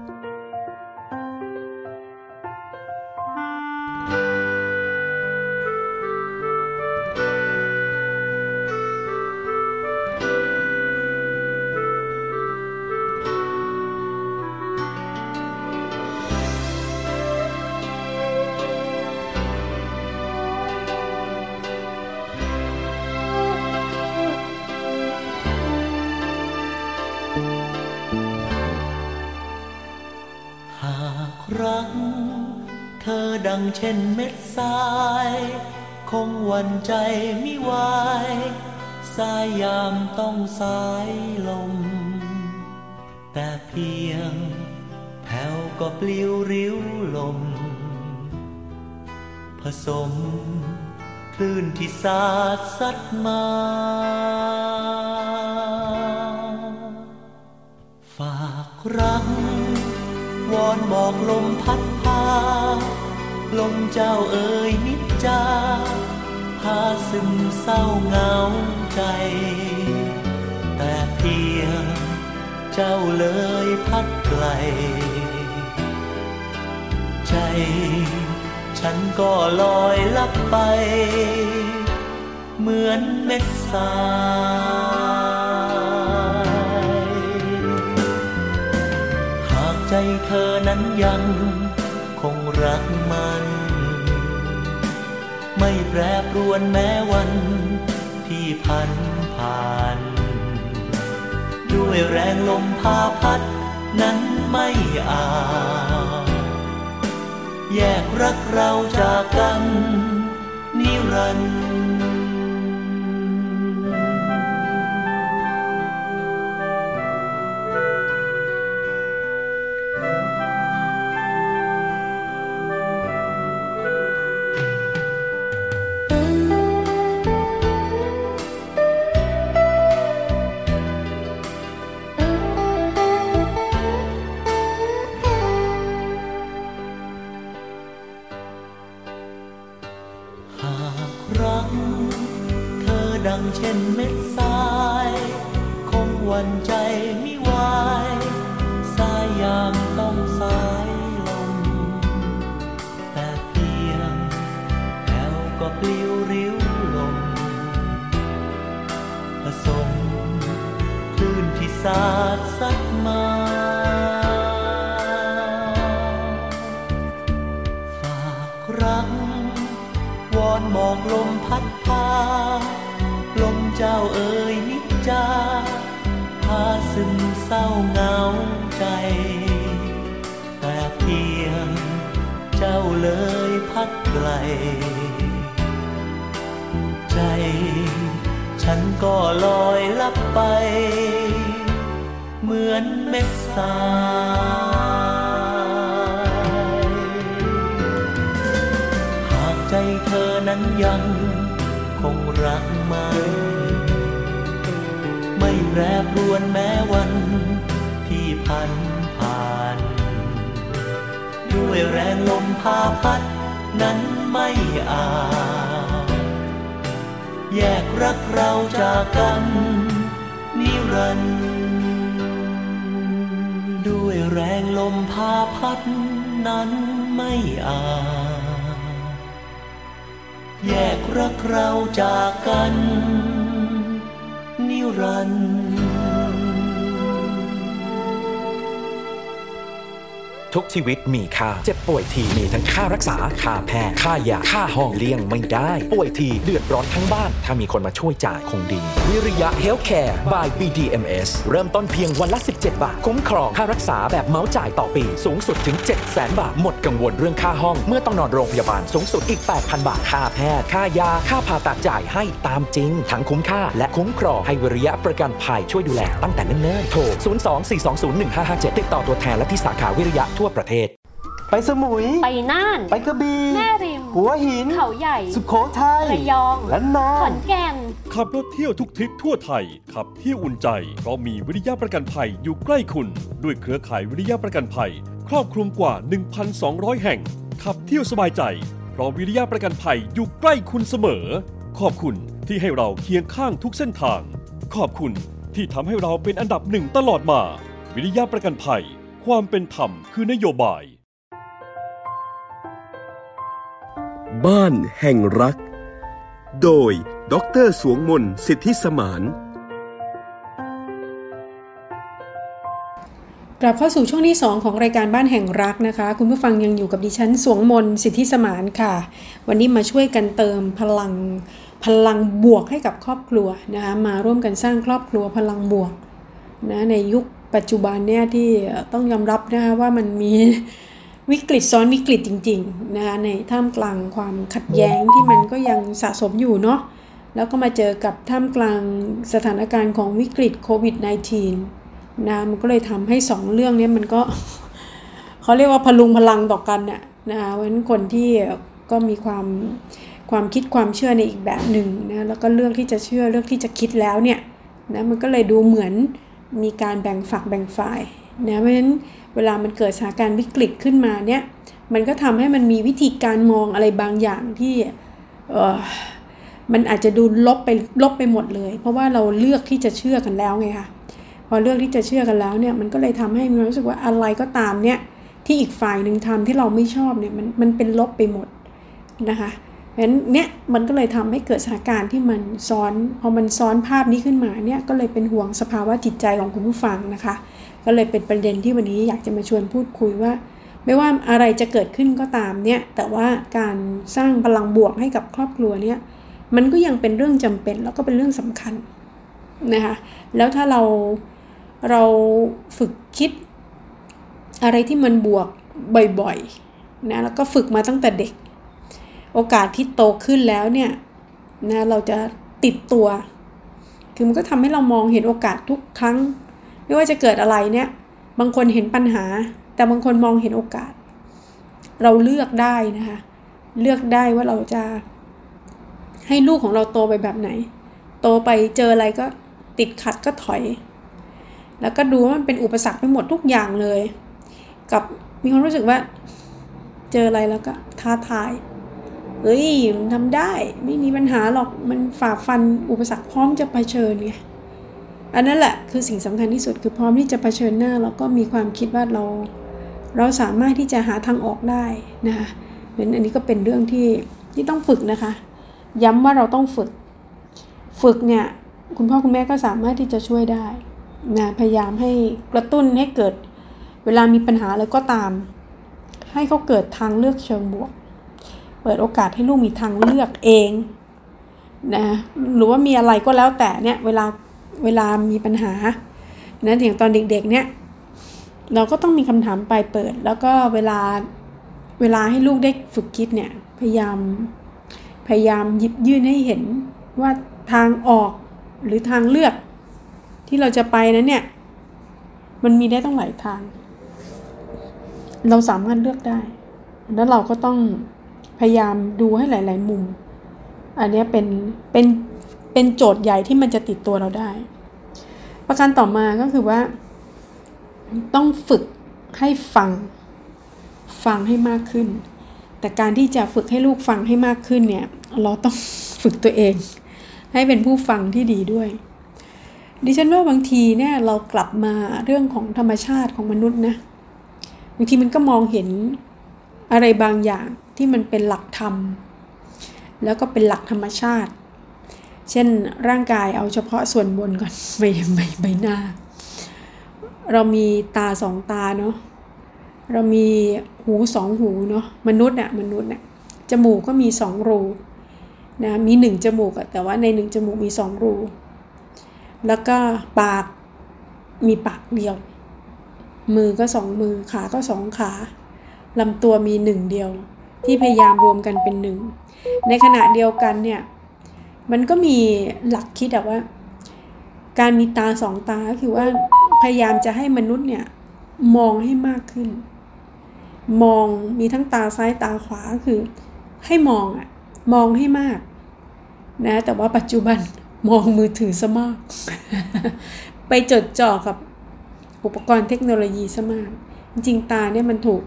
ดังเช่นเม็ดทราย คงวันใจไม่ไหวสายยามต้องสายลม แต่เพียงแผ่วก็ปลิวริ้วลม ผสมคลื่นที่สาดซัดมา ฝากรักวอนบอกลมพัด ลมเจ้าเอ่ยนิจจาพาซึมเศร้าเหงาใจ แต่เพียงเจ้าเลยพัดไกล ใจ ฉันก็ลอยลับไป เหมือนเม็ดทรายหากใจเธอนั้นยังคง รักมัน ไม่แปรปรวนแม้วันที่พันผ่าน ด้วยแรงลมพาพัดนั้นไม่อาจแยกรักเราจากกัน นิรันดร์ นั้นยังคงรักมัน ไม่แปรปรวนแม้วันที่พันผ่าน ด้วยแรงลมพาพัดนั้นไม่อาจแยกรักเราจากกัน นิรันดร์ด้วยแรงลมพาพัดนั้นไม่อาจ แยกรักเราจากกัน นิรันดร์ ทุกชีวิตมีค่า เจ็บป่วยทีมีทั้งค่ารักษา ค่าแพทย์ ค่ายา ค่าห้องเลี่ยงไม่ได้ ป่วยทีเดือดร้อนทั้งบ้าน ถ้ามีคนมาช่วยจ่ายคงดี วิริยะ Healthcare by BDMS เริ่มต้นเพียงวันละ 17 บาท คุ้มครองค่ารักษาแบบเหมาจ่ายต่อปี สูงสุดถึง 7 0 0 0 0 บาท หมดกังวลเรื่องค่าห้อง เมื่อต้องนอนโรงพยาบาลสูงสุดอีก 8,000 บาท ค่าแพทย์ ค่ายา ค่าผ่าตัดจ่ายให้ตามจริง ทั้งคุ้มค่า และคุ้มครองให้วิริยะประกันภัยช่วยดูแลตั้งแต่เนิ่นๆ โทร 024201557 ติดต่อตัวแทนและที่สาขาวิริยะทวประเทศ ไปสมุย ไปน่าน ไปกระบี่แม่ริม หัวหิน เขาใหญ่ สุโขทัย ระยอง และนอขอนนแก่น ขับรถเที่ยวทุกทริปทั่วไทย ขับเที่ยวอุ่นใจ เพราะมีวิริยะประกันภัยอยู่ใกล้คุณ ด้วยเครือข่ายวิริยะประกันภัย ครอบคลุมกว่า 1,200 แห่ง ขับเที่ยวสบายใจ เพราะวิริยะประกันภัยอยู่ใกล้คุณเสมอ ขอบคุณที่ให้เราเคียงข้างทุกเส้นทาง ขอบคุณที่ทำให้เราเป็นอันดับหนึ่งตลอดมา วิริยะประกันภัย ความเป็นธรรมคือนโยบาย บ้านแห่งรัก โดยดรสวงมนสิทธิสมานกลับเข้าสู่ช่วงที่ 2 ของรายการบ้านแห่งรักนะคะ คุณผู้ฟังยังอยู่กับดิฉันสวงมนต์สิทธิสมานค่ะ วันนี้มาช่วยกันเติมพลังพลังบวกให้กับครอบครัวนะคะมาร่วมกันสร้างครอบครัวพลังบวกนะในยุค ปัจจุบันเนี่ยที่ต้องยอมรับนะคะว่ามันมีวิกฤตซ้อนวิกฤตจริงๆนะคะในท่ามกลางความขัดแย้งที่มันก็ยังสะสมอยู่เนาะแล้วก็มาเจอกับท่ามกลางสถานการณ์ของวิกฤตโควิด -19 นะมันก็เลยทำให้สองเรื่องนี้มันก็เขาเรียกว่าพลุงพลังต่อกันน่ะนะคะเพราะฉะนั้นคนที่ก็มีความความคิดความเชื่อในอีกแบบหนึ่งนะแล้วก็เลือกที่จะเชื่อเลือกที่จะคิดแล้วเนี่ยนะมันก็เลยดูเหมือน มีการแบ่งฝักแบ่งฝ่ายนะเพราะฉะนั้นเวลามันเกิดสถานการณ์วิกฤตขึ้นมาเนี่ยมันก็ทำให้มันมีวิธีการมองอะไรบางอย่างที่เออมันอาจจะดูลบไปลบไปหมดเลย เพราะว่าเราเลือกที่จะเชื่อกันแล้วไงคะพอเลือกที่จะเชื่อกันแล้วเนี่ยมันก็เลยทำให้มีความรู้สึกว่าอะไรก็ตามเนี่ยที่อีกฝ่ายหนึ่งทำที่เราไม่ชอบเนี่ยมันมันเป็นลบไปหมดนะคะ เพราะฉะนั้นเนี่ยมันก็เลยทำให้เกิดสถานการณ์ที่มันซ้อนพอมันซ้อนภาพนี้ขึ้นมาเนี่ยก็เลยเป็นห่วงสภาวะจิตใจของคุณผู้ฟังนะคะ ก็เลยเป็นประเด็นที่วันนี้อยากจะมาชวนพูดคุยว่า ไม่ว่าอะไรจะเกิดขึ้นก็ตามเนี่ยแต่ว่าการสร้างพลังบวกให้กับครอบครัวเนี่ยมันก็ยังเป็นเรื่องจำเป็นแล้วก็เป็นเรื่องสำคัญนะคะแล้วถ้าเราเราฝึกคิดอะไรที่มันบวกบ่อยๆนะแล้วก็ฝึกมาตั้งแต่เด็ก โอกาสที่โตขึ้นแล้วเนี่ยนะเราจะติดตัว คือมันก็ทำให้เรามองเห็นโอกาสทุกครั้ง ไม่ว่าจะเกิดอะไรเนี่ย บางคนเห็นปัญหา แต่บางคนมองเห็นโอกาส เราเลือกได้นะคะ เลือกได้ว่าเราจะ ให้ลูกของเราโตไปแบบไหน โตไปเจออะไรก็ติดขัดก็ถอย แล้วก็ดูว่ามันเป็นอุปสรรคไปหมดทุกอย่างเลย กับมีความรู้สึกว่า เจออะไรแล้วก็ท้าทาย เอ้ยมันทำได้ไม่มีปัญหาหรอกมันฝ่าฟันอุปสรรคพร้อมจะเผชิญไงอันนั้นแหละคือสิ่งสำคัญที่สุดคือพร้อมที่จะเผชิญหน้าแล้วก็มีความคิดว่าเรา เราสามารถที่จะหาทางออกได้นะคะเพราะนั้นอันนี้ก็เป็นเรื่องที่ที่ต้องฝึกนะคะ ย้ำว่าเราต้องฝึก ฝึกเนี่ยคุณพ่อคุณแม่ก็สามารถที่จะช่วยได้นะพยายามให้กระตุ้นให้เกิด เวลามีปัญหาอะไรก็ตาม ให้เขาเกิดทางเลือกเชิงบวก เปิดโอกาสให้ลูกมีทางเลือกเองนะหรือว่ามีอะไรก็แล้วแต่เนี่ยเวลาเวลามีปัญหานะอย่างตอนเด็กๆเนี่ยเราก็ต้องมีคำถามไปเปิด แล้วก็เวลาเวลาให้ลูกได้ฝึกคิดเนี่ยพยายามพยายามหยิบยื่นให้เห็นว่าทางออกหรือทางเลือกที่เราจะไปนั้นเนี่ยมันมีได้ต้องหลายทาง เราสามารถเลือกได้ แล้วเราก็ต้อง พยายามดูให้หลาย ๆ มุม อันนี้เป็นเป็นเป็นโจทย์ใหญ่ที่มันจะติดตัวเราได้ ประการต่อมาก็คือว่า ต้องฝึกให้ฟัง ฟังให้มากขึ้น แต่การที่จะฝึกให้ลูกฟังให้มากขึ้นเนี่ย เราต้องฝึกตัวเอง ให้เป็นผู้ฟังที่ดีด้วย ดิฉันว่าบางทีเนี่ยเรากลับมาเรื่องของธรรมชาติของมนุษย์นะ บางทีมันก็มองเห็นอะไรบางอย่าง ที่มันเป็นหลักธรรม แล้วก็เป็นหลักธรรมชาติ เช่นร่างกายเอาเฉพาะส่วนบนก่อนใบใบใบหน้า เรามีตาสองตาเนาะเรามีหูสองหูเนาะมนุษย์น่ะมนุษย์น่ะจมูกก็มีสองรูนะมีหนึ่งจมูกอะแต่ว่าในหนึ่งจมูกมีสองรู แล้วก็ปากมีปากเดียว มือก็สองมือขาก็สองขาลำตัวมีหนึ่งเดียว ที่พยายามรวมกันเป็นหนึ่ง ในขณะเดียวกันเนี่ย มันก็มีหลักคิดแบบว่า การมีตาสองตาคือว่าพยายามจะให้มนุษย์เนี่ยมองให้มากขึ้น มองมีทั้งตาซ้ายตาขวาคือ ให้มองอะมองให้มากนะแต่ว่าปัจจุบันมองมือถือซะมาก ไปจดจ่อกับอุปกรณ์เทคโนโลยีซะมาก จริงตาเนี่ยมันถูก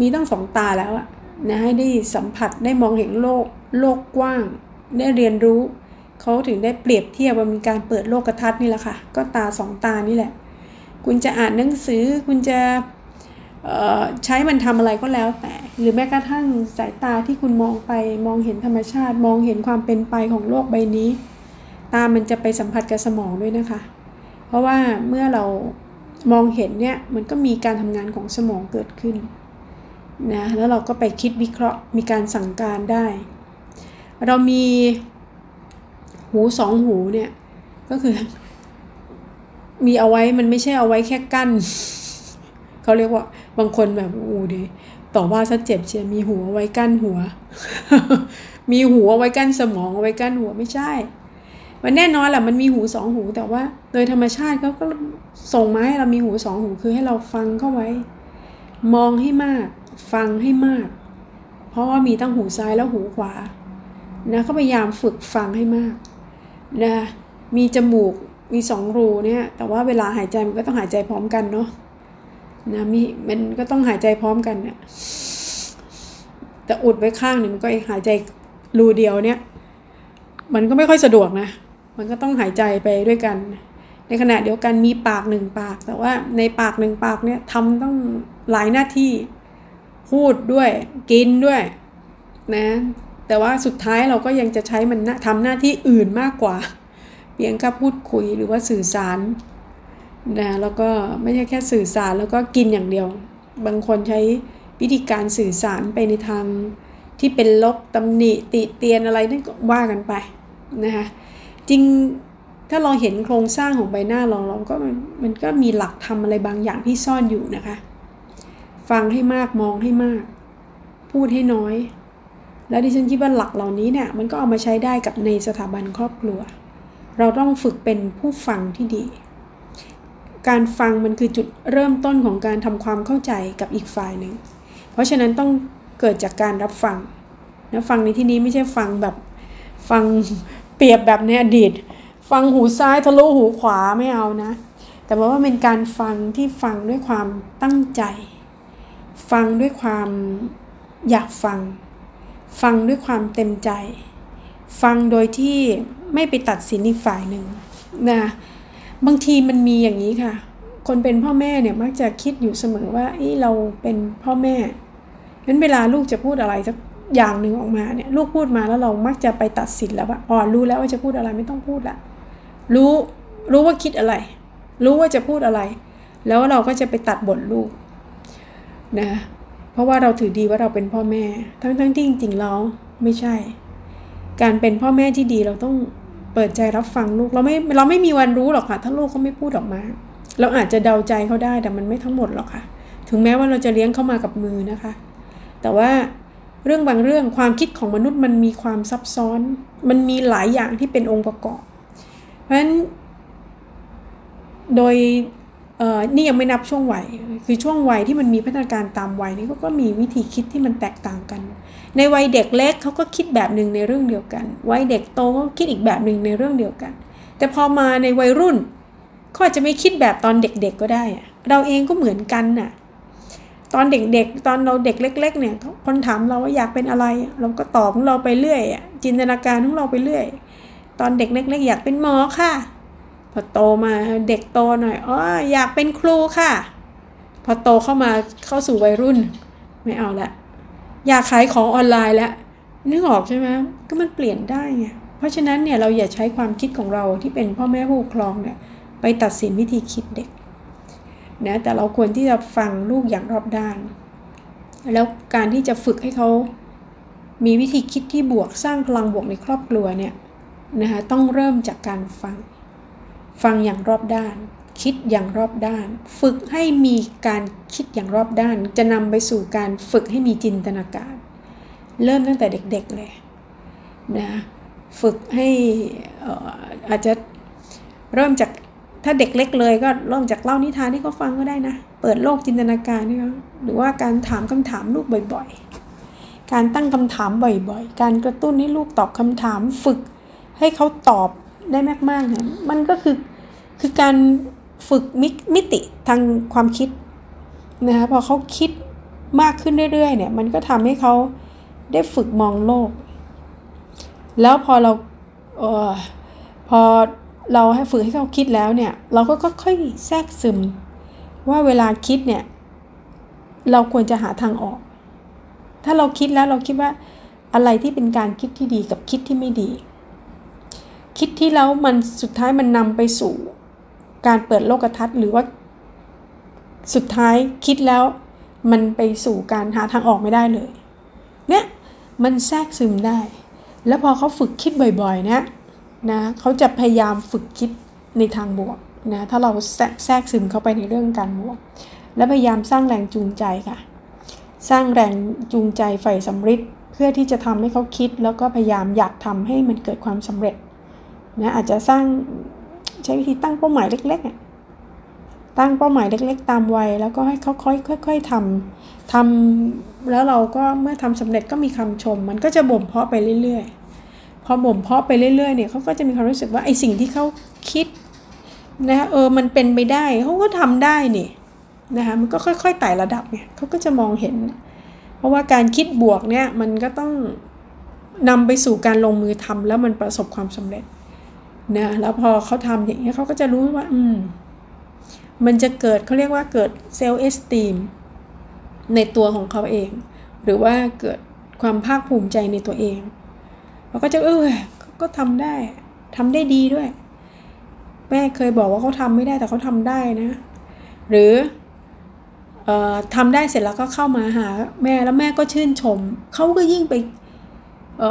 มีตั้งสองตาแล้วอะนะให้ได้สัมผัสได้มองเห็นโลกโลกกว้าง ได้เรียนรู้ เขาถึงได้เปรียบเทียบว่ามีการเปิดโลกทัศน์นี่แหละค่ะ ก็ตาสองตานี่แหละ คุณจะอ่านหนังสือคุณจะใช้มันทำอะไรก็แล้วแต่ หรือแม้กระทั่งสายตาที่คุณมองไปมองเห็นธรรมชาติ มองเห็นความเป็นไปของโลกใบนี้ ตามันจะไปสัมผัสกับสมองด้วยนะคะ เพราะว่าเมื่อเรา มองเห็นเนี่ยมันก็มีการทำงานของสมองเกิดขึ้นนะแล้วเราก็ไปคิดวิเคราะห์มีการสั่งการได้ เรามีหูสองหูเนี่ยก็คือ มีเอาไว้มันไม่ใช่เอาไว้แค่กั้นเขาเรียกว่าบางคนแบบอู้ดิต่อว่าซะเจ็บเชียมีหัวไว้กั้นหัว มีหัวไว้กั้นสมองเอาไว้กั้นหัวไม่ใช่ มันแน่นอนแหละมันมีหูสองหู แต่ว่า โดยธรรมชาติเขาก็ส่งมาให้เรามีหูสองหูคือให้เราฟังเข้าไว้ มองให้มาก ฟังให้มาก เพราะว่ามีทั้งหูซ้ายและหูขวานะก็พยายามฝึกฟังให้มากนะมีจมูกมีสองรูเนี่ย แต่ว่าเวลาหายใจมันก็ต้องหายใจพร้อมกันเนาะนะมีมันก็ต้องหายใจพร้อมกันเนี่ยแต่อุดไว้ข้างหนึ่งมันก็หายใจรูเดียวเนี่ย มันก็ไม่ค่อยสะดวกนะ มันก็ต้องหายใจไปด้วยกัน ในขณะเดียวกันมีปากหนึ่งปาก แต่ว่าในปากหนึ่งปากเนี่ยทำต้องหลายหน้าที่พูดด้วยกินด้วยนะแต่ว่าสุดท้ายเราก็ยังจะใช้มันทำหน้าที่อื่นมากกว่า เพียงแค่พูดคุยหรือว่าสื่อสารนะแล้วก็ไม่ใช่แค่สื่อสารแล้วก็กินอย่างเดียว บางคนใช้วิธีการสื่อสารไปในทางที่เป็นลบตำหนิติเตียนอะไรนั่นก็ว่ากันไปนะคะ จริงถ้าเราเห็นโครงสร้างของใบหน้าเราเราก็มันมันก็มีหลักทำอะไรบางอย่างที่ซ่อนอยู่นะคะ ฟังให้มากมองให้มาก พูดให้น้อย แล้วดิฉันคิดว่าหลักเหล่านี้เนี่ยมันก็เอามาใช้ได้กับในสถาบันครอบครัว เราต้องฝึกเป็นผู้ฟังที่ดี การฟังมันคือจุดเริ่มต้นของการทำความเข้าใจกับอีกฝ่ายหนึ่ง เพราะฉะนั้นต้องเกิดจากการรับฟังนะฟังในที่นี้ไม่ใช่ฟังแบบฟัง เปรียบแบบในอดีต ฟังหูซ้ายทะลุหูขวาไม่เอานะ แต่ว่าเป็นการฟังที่ฟังด้วยความตั้งใจ ฟังด้วยความอยากฟัง ฟังด้วยความเต็มใจ ฟังโดยที่ไม่ไปตัดสินอีกฝ่ายหนึ่งนะบางทีมันมีอย่างนี้ค่ะ คนเป็นพ่อแม่เนี่ยมักจะคิดอยู่เสมอว่าเราเป็นพ่อแม่งั้นเวลาลูกจะพูดอะไรสัก อย่างหนึ่งออกมาเนี่ยลูกพูดมาแล้วเรามักจะไปตัดสินแล้วว่าอ๋อรู้แล้วว่าจะพูดอะไรไม่ต้องพูดละรู้รู้ว่าคิดอะไร รู้ว่าจะพูดอะไร แล้วเราก็จะไปตัดบทลูกนะเพราะว่าเราถือดีว่าเราเป็นพ่อแม่ ทั้งทั้งที่จริงๆแล้วไม่ใช่ การเป็นพ่อแม่ที่ดีเราต้องเปิดใจรับฟังลูกเราไม่เราไม่มีวันรู้หรอกค่ะถ้าลูกเขาไม่พูดออกมา เราอาจจะเดาใจเขาได้แต่มันไม่ทั้งหมดหรอกค่ะ ถึงแม้ว่าเราจะเลี้ยงเข้ามากับมือนะคะ แต่ว่า เรื่องบางเรื่องความคิดของมนุษย์มันมีความซับซ้อน มันมีหลายอย่างที่เป็นองค์ประกอบ เพราะฉะนั้น โดยนี่ยังไม่นับช่วงวัย คือช่วงวัยที่มันมีพัฒนาการตามวัยนี่ก็มีวิธีคิดที่มันแตกต่างกัน ในวัยเด็กเล็กเขาก็คิดแบบหนึ่งในเรื่องเดียวกัน วัยเด็กโตก็คิดอีกแบบหนึ่งในเรื่องเดียวกัน แต่พอมาในวัยรุ่นเขาอาจจะไม่คิดแบบตอนเด็กๆก็ได้ เราเองก็เหมือนกันน่ะ ตอนเด็กๆ ตอนเราเด็กเล็ก ๆ เนี่ย คนถามเราว่าอยากเป็นอะไร เราก็ตอบของเราไปเรื่อยจินตนาการของเราไปเรื่อย ตอนเด็กเล็ก ๆ อยากเป็นหมอค่ะ พอโตมาเด็กโตหน่อยอ๋ออยากเป็นครูค่ะ พอโตเข้ามาเข้าสู่วัยรุ่น ไม่เอาละอยากขายของออนไลน์แล้วนึกออกใช่ไหมก็มันเปลี่ยนได้ไงเพราะฉะนั้นเนี่ยเราอย่าใช้ความคิดของเราที่เป็นพ่อแม่ผู้ปกครองเนี่ยไปตัดสินวิธีคิดเด็ก นะแต่เราควรที่จะฟังลูกอย่างรอบด้าน แล้วการที่จะฝึกให้เขามีวิธีคิดที่บวกสร้างพลังบวกในครอบครัวเนี่ยนะคะต้องเริ่มจากการฟัง ฟังอย่างรอบด้าน คิดอย่างรอบด้าน ฝึกให้มีการคิดอย่างรอบด้าน จะนำไปสู่การฝึกให้มีจินตนาการ เริ่มตั้งแต่เด็กๆเลยนะฝึกให้อาจจะเริ่มจาก ถ้าเด็กเล็กเลยก็เริ่มจากเล่านิทานให้เขาฟังก็ได้นะ เปิดโลกจินตนาการให้เขาหรือว่าการถามคำถามลูกบ่อยๆ การตั้งคำถามบ่อยๆ การกระตุ้นให้ลูกตอบคำถามฝึก ให้เขาตอบได้มากๆเนี่ยมันก็คือคือการฝึกมิติทางความคิดนะคะพอเขาคิดมากขึ้นเรื่อยๆเนี่ยมันก็ทำให้เขาได้ฝึกมองโลก แล้วพอเราเออพอ เราให้ฝึกให้เขาคิดแล้วเนี่ย เราก็ค่อยแทรกซึม ว่าเวลาคิดเนี่ย เราควรจะหาทางออก ถ้าเราคิดแล้วเราคิดว่าอะไรที่เป็นการคิดที่ดีกับคิดที่ไม่ดี คิดที่แล้วมันสุดท้ายมันนำไปสู่ การเปิดโลกทัศน์หรือว่า สุดท้ายคิดแล้ว มันไปสู่การหาทางออกไม่ได้เลย เนี่ยมันแทรกซึมได้ แล้วพอเขาฝึกคิดบ่อยๆ เนี่ย นะเขาจะพยายามฝึกคิดในทางบวกนะถ้าเราแทรกซึมเข้าไปในเรื่องการบวก และพยายามสร้างแรงจูงใจค่ะ สร้างแรงจูงใจใฝ่สำริดเพื่อที่จะทำให้เขาคิด แล้วก็พยายามอยากทำให้มันเกิดความสำเร็จนะอาจจะสร้างใช้วิธีตั้งเป้าหมายเล็กๆตั้งเป้าหมายเล็ก ๆ ตามวัย แล้วก็ให้เขาค่อยๆทำทำแล้วเราก็เมื่อทำสำเร็จก็มีคำชม มันก็จะบ่มเพาะไปเรื่อยๆ พอบ่มเพาะไปเรื่อยๆเนี่ยเขาก็จะมีความรู้สึกว่าไอ้สิ่งที่เขาคิดนะเออมันเป็นไปได้เขาก็ทำได้นี่นะคะมันก็ค่อยๆไต่ระดับเนี่ยเขาก็จะมองเห็น เพราะว่าการคิดบวกเนี่ยมันก็ต้องนำไปสู่การลงมือทำแล้วมันประสบความสำเร็จนะแล้วพอเขาทำอย่างนี้ยเขาก็จะรู้ว่าอืมมันจะเกิดเขาเรียกว่าเกิดเซลล์เอสตีมในตัวของเขาเอง หรือว่าเกิดความภาคภูมิใจในตัวเอง เขาก็จะเออก็ทำได้ทำได้ดีด้วย แม่เคยบอกว่าเขาทำไม่ได้แต่เขาทำได้นะ หรือเออทำได้เสร็จแล้วก็เข้ามาหาแม่แล้วแม่ก็ชื่นชมเขาก็ยิ่งไปเ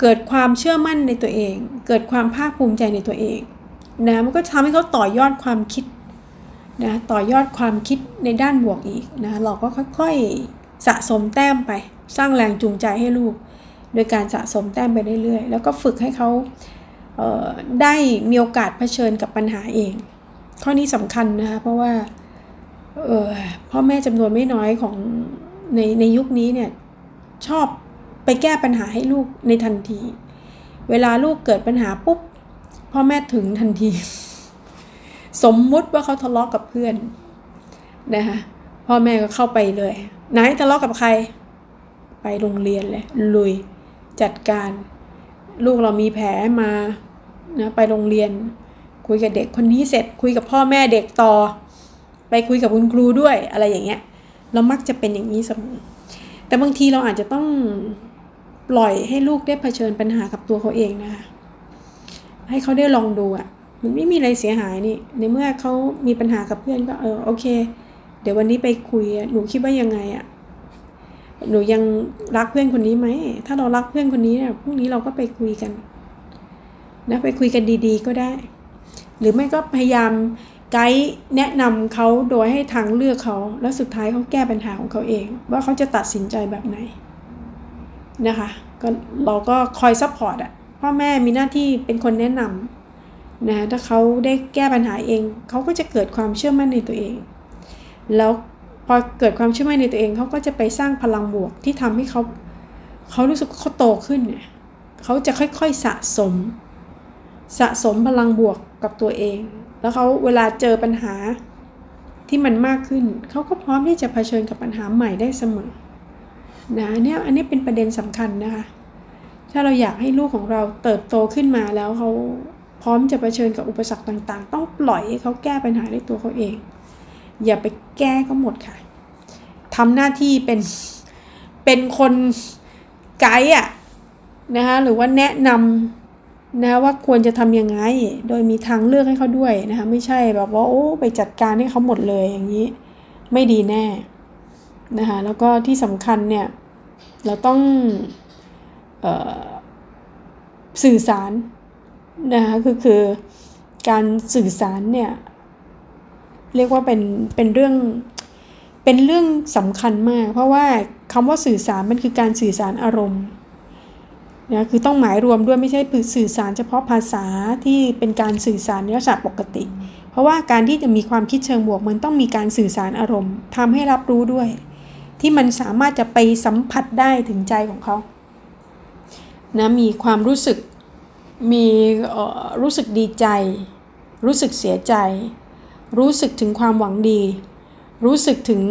เกิดความเชื่อมั่นในตัวเอง เกิดความภาคภูมิใจในตัวเองนะมันก็ทำให้เขาต่อยอดความคิดนะต่อยอดความคิดในด้านบวกอีกนะเราก็ค่อยๆสะสมแต้มไป สร้างแรงจูงใจให้ลูก โดยการสะสมแต้มไปเรื่อยๆ แล้วก็ฝึกให้เขาเได้มีโอกาสเผชิญกับปัญหาเอง ข้อนี้สำคัญนะคะเพราะว่าพ่อแม่จำนวนไม่น้อยของในในยุคนี้เนี่ยชอบไปแก้ปัญหาให้ลูกในทันที เวลาลูกเกิดปัญหาปุ๊บพ่อแม่ถึงทันที สมมุติว่าเขาทะเลาะกกับเพื่อนนะคะพ่อแม่ก็เข้าไปเลย ไหนทะเลาะกกับใคร ไปโรงเรียนเลยลุย จัดการ ลูกเรามีแผลมานะไปโรงเรียน คุยกับเด็กคนนี้เสร็จคุยกับพ่อแม่เด็กต่อ ไปคุยกับคุณครูด้วยอะไรอย่างเงี้ย เรามักจะเป็นอย่างนี้เสมอแต่บางทีเราอาจจะต้องปล่อยให้ลูกได้เผชิญปัญหากับตัวเขาเองนะคะให้เขาได้ลองดูอะ่ะมันไม่มีอะไรเสียหายนี่ในเมื่อเขามีปัญหากับเพื่อนก็เออโอเค เดี๋ยววันนี้ไปคุยหนูคิดว่ายังไงอะ่ะ หนูยังรักเพื่อนคนนี้ไหม ถ้าเรารักเพื่อนคนนี้เนี่ยพรุ่งนี้เราก็ไปคุยกันนะไปคุยกันดีๆก็ได้ หรือไม่ก็พยายามไกด์แนะนำเขาโดยให้ทางเลือกเขาแล้วสุดท้ายเขาแก้ปัญหาของเขาเอง ว่าเขาจะตัดสินใจแบบไหนนะคะก็เราก็คอย support อะพ่อแม่มีหน้าที่เป็นคนแนะนำนะถ้าเขาได้แก้ปัญหาเอง เขาก็จะเกิดความเชื่อมั่นในตัวเอง แล้ว พอเกิดความเชื่อมั่นในตัวเองเขาก็จะไปสร้างพลังบวกที่ทำให้เขาเขารู้สึกเขาโตขึ้นเนี่ยเขาจะค่อยๆสะสม สะสมพลังบวกกับตัวเอง แล้วเขาเวลาเจอปัญหาที่มันมากขึ้น เขาก็พร้อมที่จะเผชิญกับปัญหาใหม่ได้เสมอนะเนี่ยอันนี้เป็นประเด็นสำคัญนะคะ ถ้าเราอยากให้ลูกของเราเติบโตขึ้นมาแล้วเขาพร้อมจะเผชิญกับอุปสรรคต่างๆ ต้องปล่อยให้เขาแก้ปัญหาในตัวเขาเอง อย่าไปแก้เขาหมดค่ะทำหน้าที่เป็นเป็นคนไกด์อะนะคะหรือว่าแนะนำนะว่าควรจะทำยังไง โดยมีทางเลือกให้เขาด้วยนะคะไม่ใช่แบบว่าโอ้ไปจัดการให้เขาหมดเลยอย่างนี้ ไม่ดีแน่นะคะแล้วก็ที่สำคัญเนี่ยเราต้องออสื่อสารนะคะคือคือการสื่อสารเนี่ย เรียกว่าเป็นเป็นเรื่องเป็นเรื่องสำคัญมาก เพราะว่าคำว่าสื่อสารมันคือการสื่อสารอารมณ์นะคือต้องหมายรวมด้วยไม่ใช่สื่อสารเฉพาะภาษาที่เป็นการสื่อสารในลักษณะปกติ เพราะว่าการที่จะมีความคิดเชิงบวกมันต้องมีการสื่อสารอารมณ์ทำให้รับรู้ด้วย ที่มันสามารถจะไปสัมผัสได้ถึงใจของเขานะมีความรู้สึกมีรู้สึกดีใจ รู้สึกเสียใจ รู้สึกถึงความหวังดี รู้สึกถึง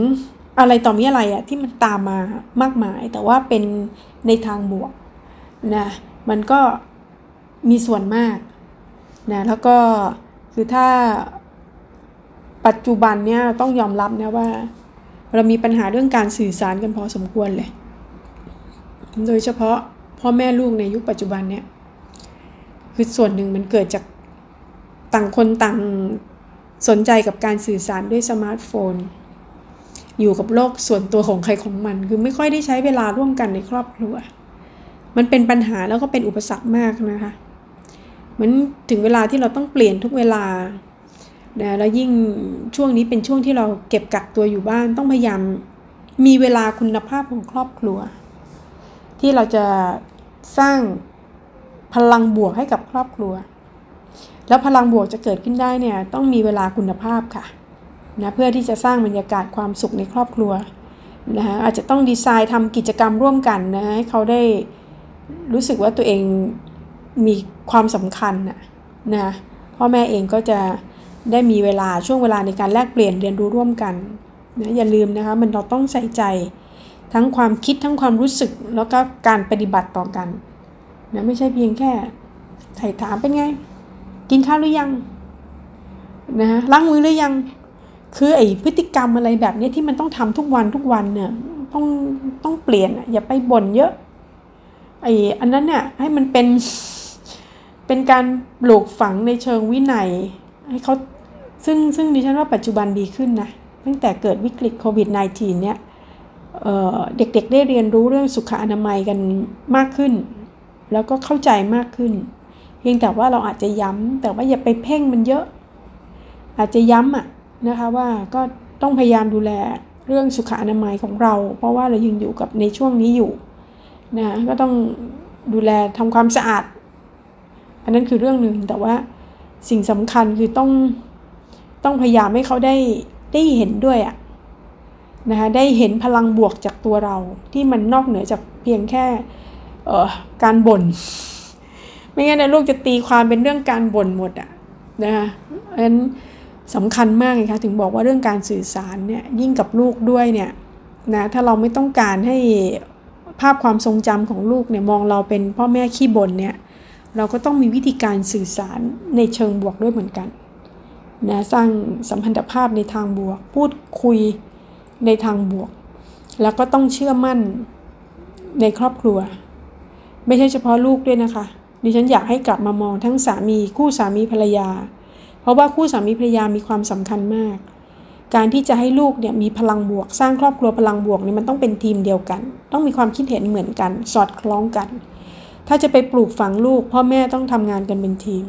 อะไรต่อมีอะไรอะที่มันตามมามากมาย แต่ว่าเป็นในทางบวกนะมันก็มีส่วนมากนะแล้วก็คือถ้าปัจจุบันเนี่ยต้องยอมรับนะว่า เรามีปัญหาเรื่องการสื่อสารกันพอสมควรเลย โดยเฉพาะพ่อแม่ลูกในยุคปัจจุบันเนี่ยคือส่วนหนึ่งมันเกิดจากต่างคนต่าง สนใจกับการสื่อสารด้วยสมาร์ทโฟน อยู่กับโลกส่วนตัวของใครของมัน คือไม่ค่อยได้ใช้เวลาร่วมกันในครอบครัว มันเป็นปัญหาแล้วก็เป็นอุปสรรคมากนะคะมือนถึงเวลาที่เราต้องเปลี่ยนทุกเวลานะแล้วยิ่งช่วงนี้เป็นช่วงที่เราเก็บกักตัวอยู่บ้านต้องพยายามมีเวลาคุณภาพของครอบครัว ที่เราจะสร้างพลังบวกให้กับครอบครัว แล้วพลังบวกจะเกิดขึ้นได้เนี่ยต้องมีเวลาคุณภาพค่ะนะเพื่อที่จะสร้างบรรยากาศความสุขในครอบครัวนะคะอาจจะต้องดีไซน์ทำกิจกรรมร่วมกันนะให้เขาได้รู้สึกว่าตัวเองมีความสำคัญนะนะพ่อแม่เองก็จะได้มีเวลาช่วงเวลาในการแลกเปลี่ยนเรียนรู้ร่วมกันนะอย่าลืมนะคะมันเราต้องใส่ใจทั้งความคิดทั้งความรู้สึกแล้วก็การปฏิบัติต่อกันนะไม่ใช่เพียงแค่ไถ่ถามเป็นไง กินข้าวหรือยังนะล้างมือหรือยัง คือไอ้พฤติกรรมอะไรแบบนี้ที่มันต้องทำทุกวันทุกวันเนี่ยต้องต้องเปลี่ยนอย่าไปบ่นเยอะไอ้อันนั้นเนี่ยให้มันเป็นเป็นการปลูกฝังในเชิงวินัย ให้เขาซึ่งซึ่งดิฉันว่าปัจจุบันดีขึ้นนะตั้งแต่เกิดวิกฤตโควิด -19 เนี่ยเเด็กๆได้เรียนรู้เรื่องสุขอนามัยกันมากขึ้น แล้วก็เข้าใจมากขึ้นเพียงแต่ว่าเราอาจจะย้ำแต่ว่าอย่าไปเพ่งมันเยอะ อาจจะย้ำอะนะคะว่าก็ต้องพยายามดูแลเรื่องสุขอนามัยของเรา เพราะว่าเรายังอยู่กับในช่วงนี้อยู่นะก็ต้องดูแลทำความสะอาด อันนั้นคือเรื่องหนึ่งแต่ว่าสิ่งสำคัญคือต้องต้องพยายามให้เขาได้ได้เห็นด้วยอะนะคะได้เห็นพลังบวกจากตัวเราที่มันนอกเหนือจากเพียงแค่การบ่น ไม่งั้นนะลูกจะตีความเป็นเรื่องการบ่นหมดอะนะคะเพราะฉะนั้นสำคัญมากเลยค่ะถึงบอกว่าเรื่องการสื่อสารเนี่ยยิ่งกับลูกด้วยเนี่ยนะถ้าเราไม่ต้องการให้ภาพความทรงจำของลูกเนี่ยมองเราเป็นพ่อแม่ขี้บ่นเนี่ยเราก็ต้องมีวิธีการสื่อสารในเชิงบวกด้วยเหมือนกันนะสร้างสัมพันธภาพในทางบวก พูดคุยในทางบวก แล้วก็ต้องเชื่อมั่นในครอบครัว ไม่ใช่เฉพาะลูกด้วยนะคะ ดิฉันอยากให้กลับมามองทั้งสามีคู่สามีภรรยา เพราะว่าคู่สามีภรรยามีความสำคัญมาก การที่จะให้ลูกเนี่ยมีพลังบวก สร้างครอบครัวพลังบวกนี่มันต้องเป็นทีมเดียวกัน ต้องมีความคิดเห็นเหมือนกัน สอดคล้องกัน ถ้าจะไปปลูกฝังลูก พ่อแม่ต้องทำงานกันเป็นทีม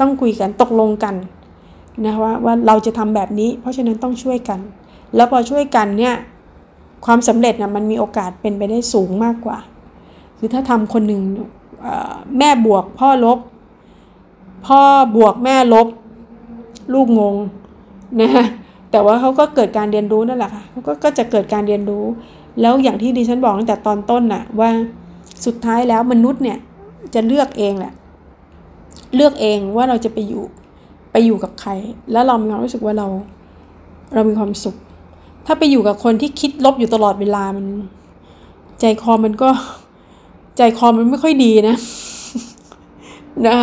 ต้องคุยกันตกลงกันนะว่าว่าเราจะทำแบบนี้ เพราะฉะนั้นต้องช่วยกัน แล้วพอช่วยกันเนี่ยความสำเร็จนะมันมีโอกาสเป็นไปได้สูงมากกว่า คือถ้าทำคนหนึ่ง แม่บวกพ่อลบ พ่อบวกแม่ลบ ลูกงงนะแต่ว่าเขาก็เกิดการเรียนรู้นั่นแหละค่ะเขาก็ก็จะเกิดการเรียนรู้ แล้วอย่างที่ดิฉันบอกตั้งแต่ตอนต้นน่ะว่าสุดท้ายแล้วมนุษย์เนี่ยจะเลือกเองแหละ เลือกเองว่าเราจะไปอยู่ไปอยู่กับใคร แล้วเรามีความรู้สึกว่าเรา เรามีความสุข ถ้าไปอยู่กับคนที่คิดลบอยู่ตลอดเวลามัน ใจคอมันก็ ใจคอมันไม่ค่อยดีนะนะ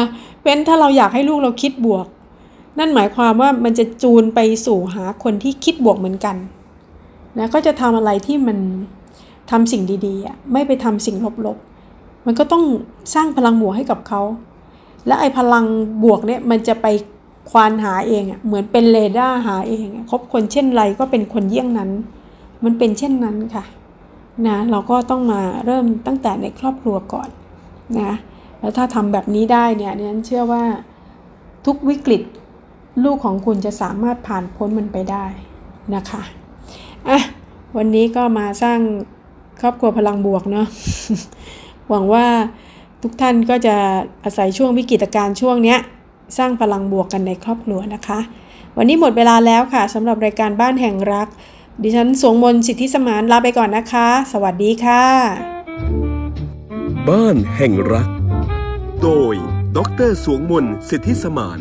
เป็นถ้าเราอยากให้ลูกเราคิดบวก นั่นหมายความว่ามันจะจูนไปสู่หาคนที่คิดบวกเหมือนกันนะก็จะทำอะไรที่มันทำสิ่งดีๆไม่ไปทำสิ่งลบๆ มันก็ต้องสร้างพลังบวกให้กับเขา และไอ้พลังบวกเนี่ยมันจะไปควานหาเองเหมือนเป็นเรดาร์หาเองคบคนเช่นไรก็เป็นคนเยี่ยงนั้น มันเป็นเช่นนั้นค่ะ นะเราก็ต้องมาเริ่มตั้งแต่ในครอบครัวก่อนนะแล้วถ้าทำแบบนี้ได้เนี่ยเนี่ยเชื่อว่าทุกวิกฤตลูกของคุณจะสามารถผ่านพ้นมันไปได้นะคะอะวันนี้ก็มาสร้างครอบครัวพลังบวกเนาะหวังว่าทุกท่านก็จะอาศัยช่วงวิกฤตการณ์ช่วงเนี้ยสร้างพลังบวกกันในครอบครัวนะคะ วันนี้หมดเวลาแล้วค่ะสำหรับรายการบ้านแห่งรัก ดิฉันสวงมนสิทธิสมานลาไปก่อนนะคะ สวัสดีค่ะ บ้านแห่งรัก โดย ดรสวงมนสิทธิสมาน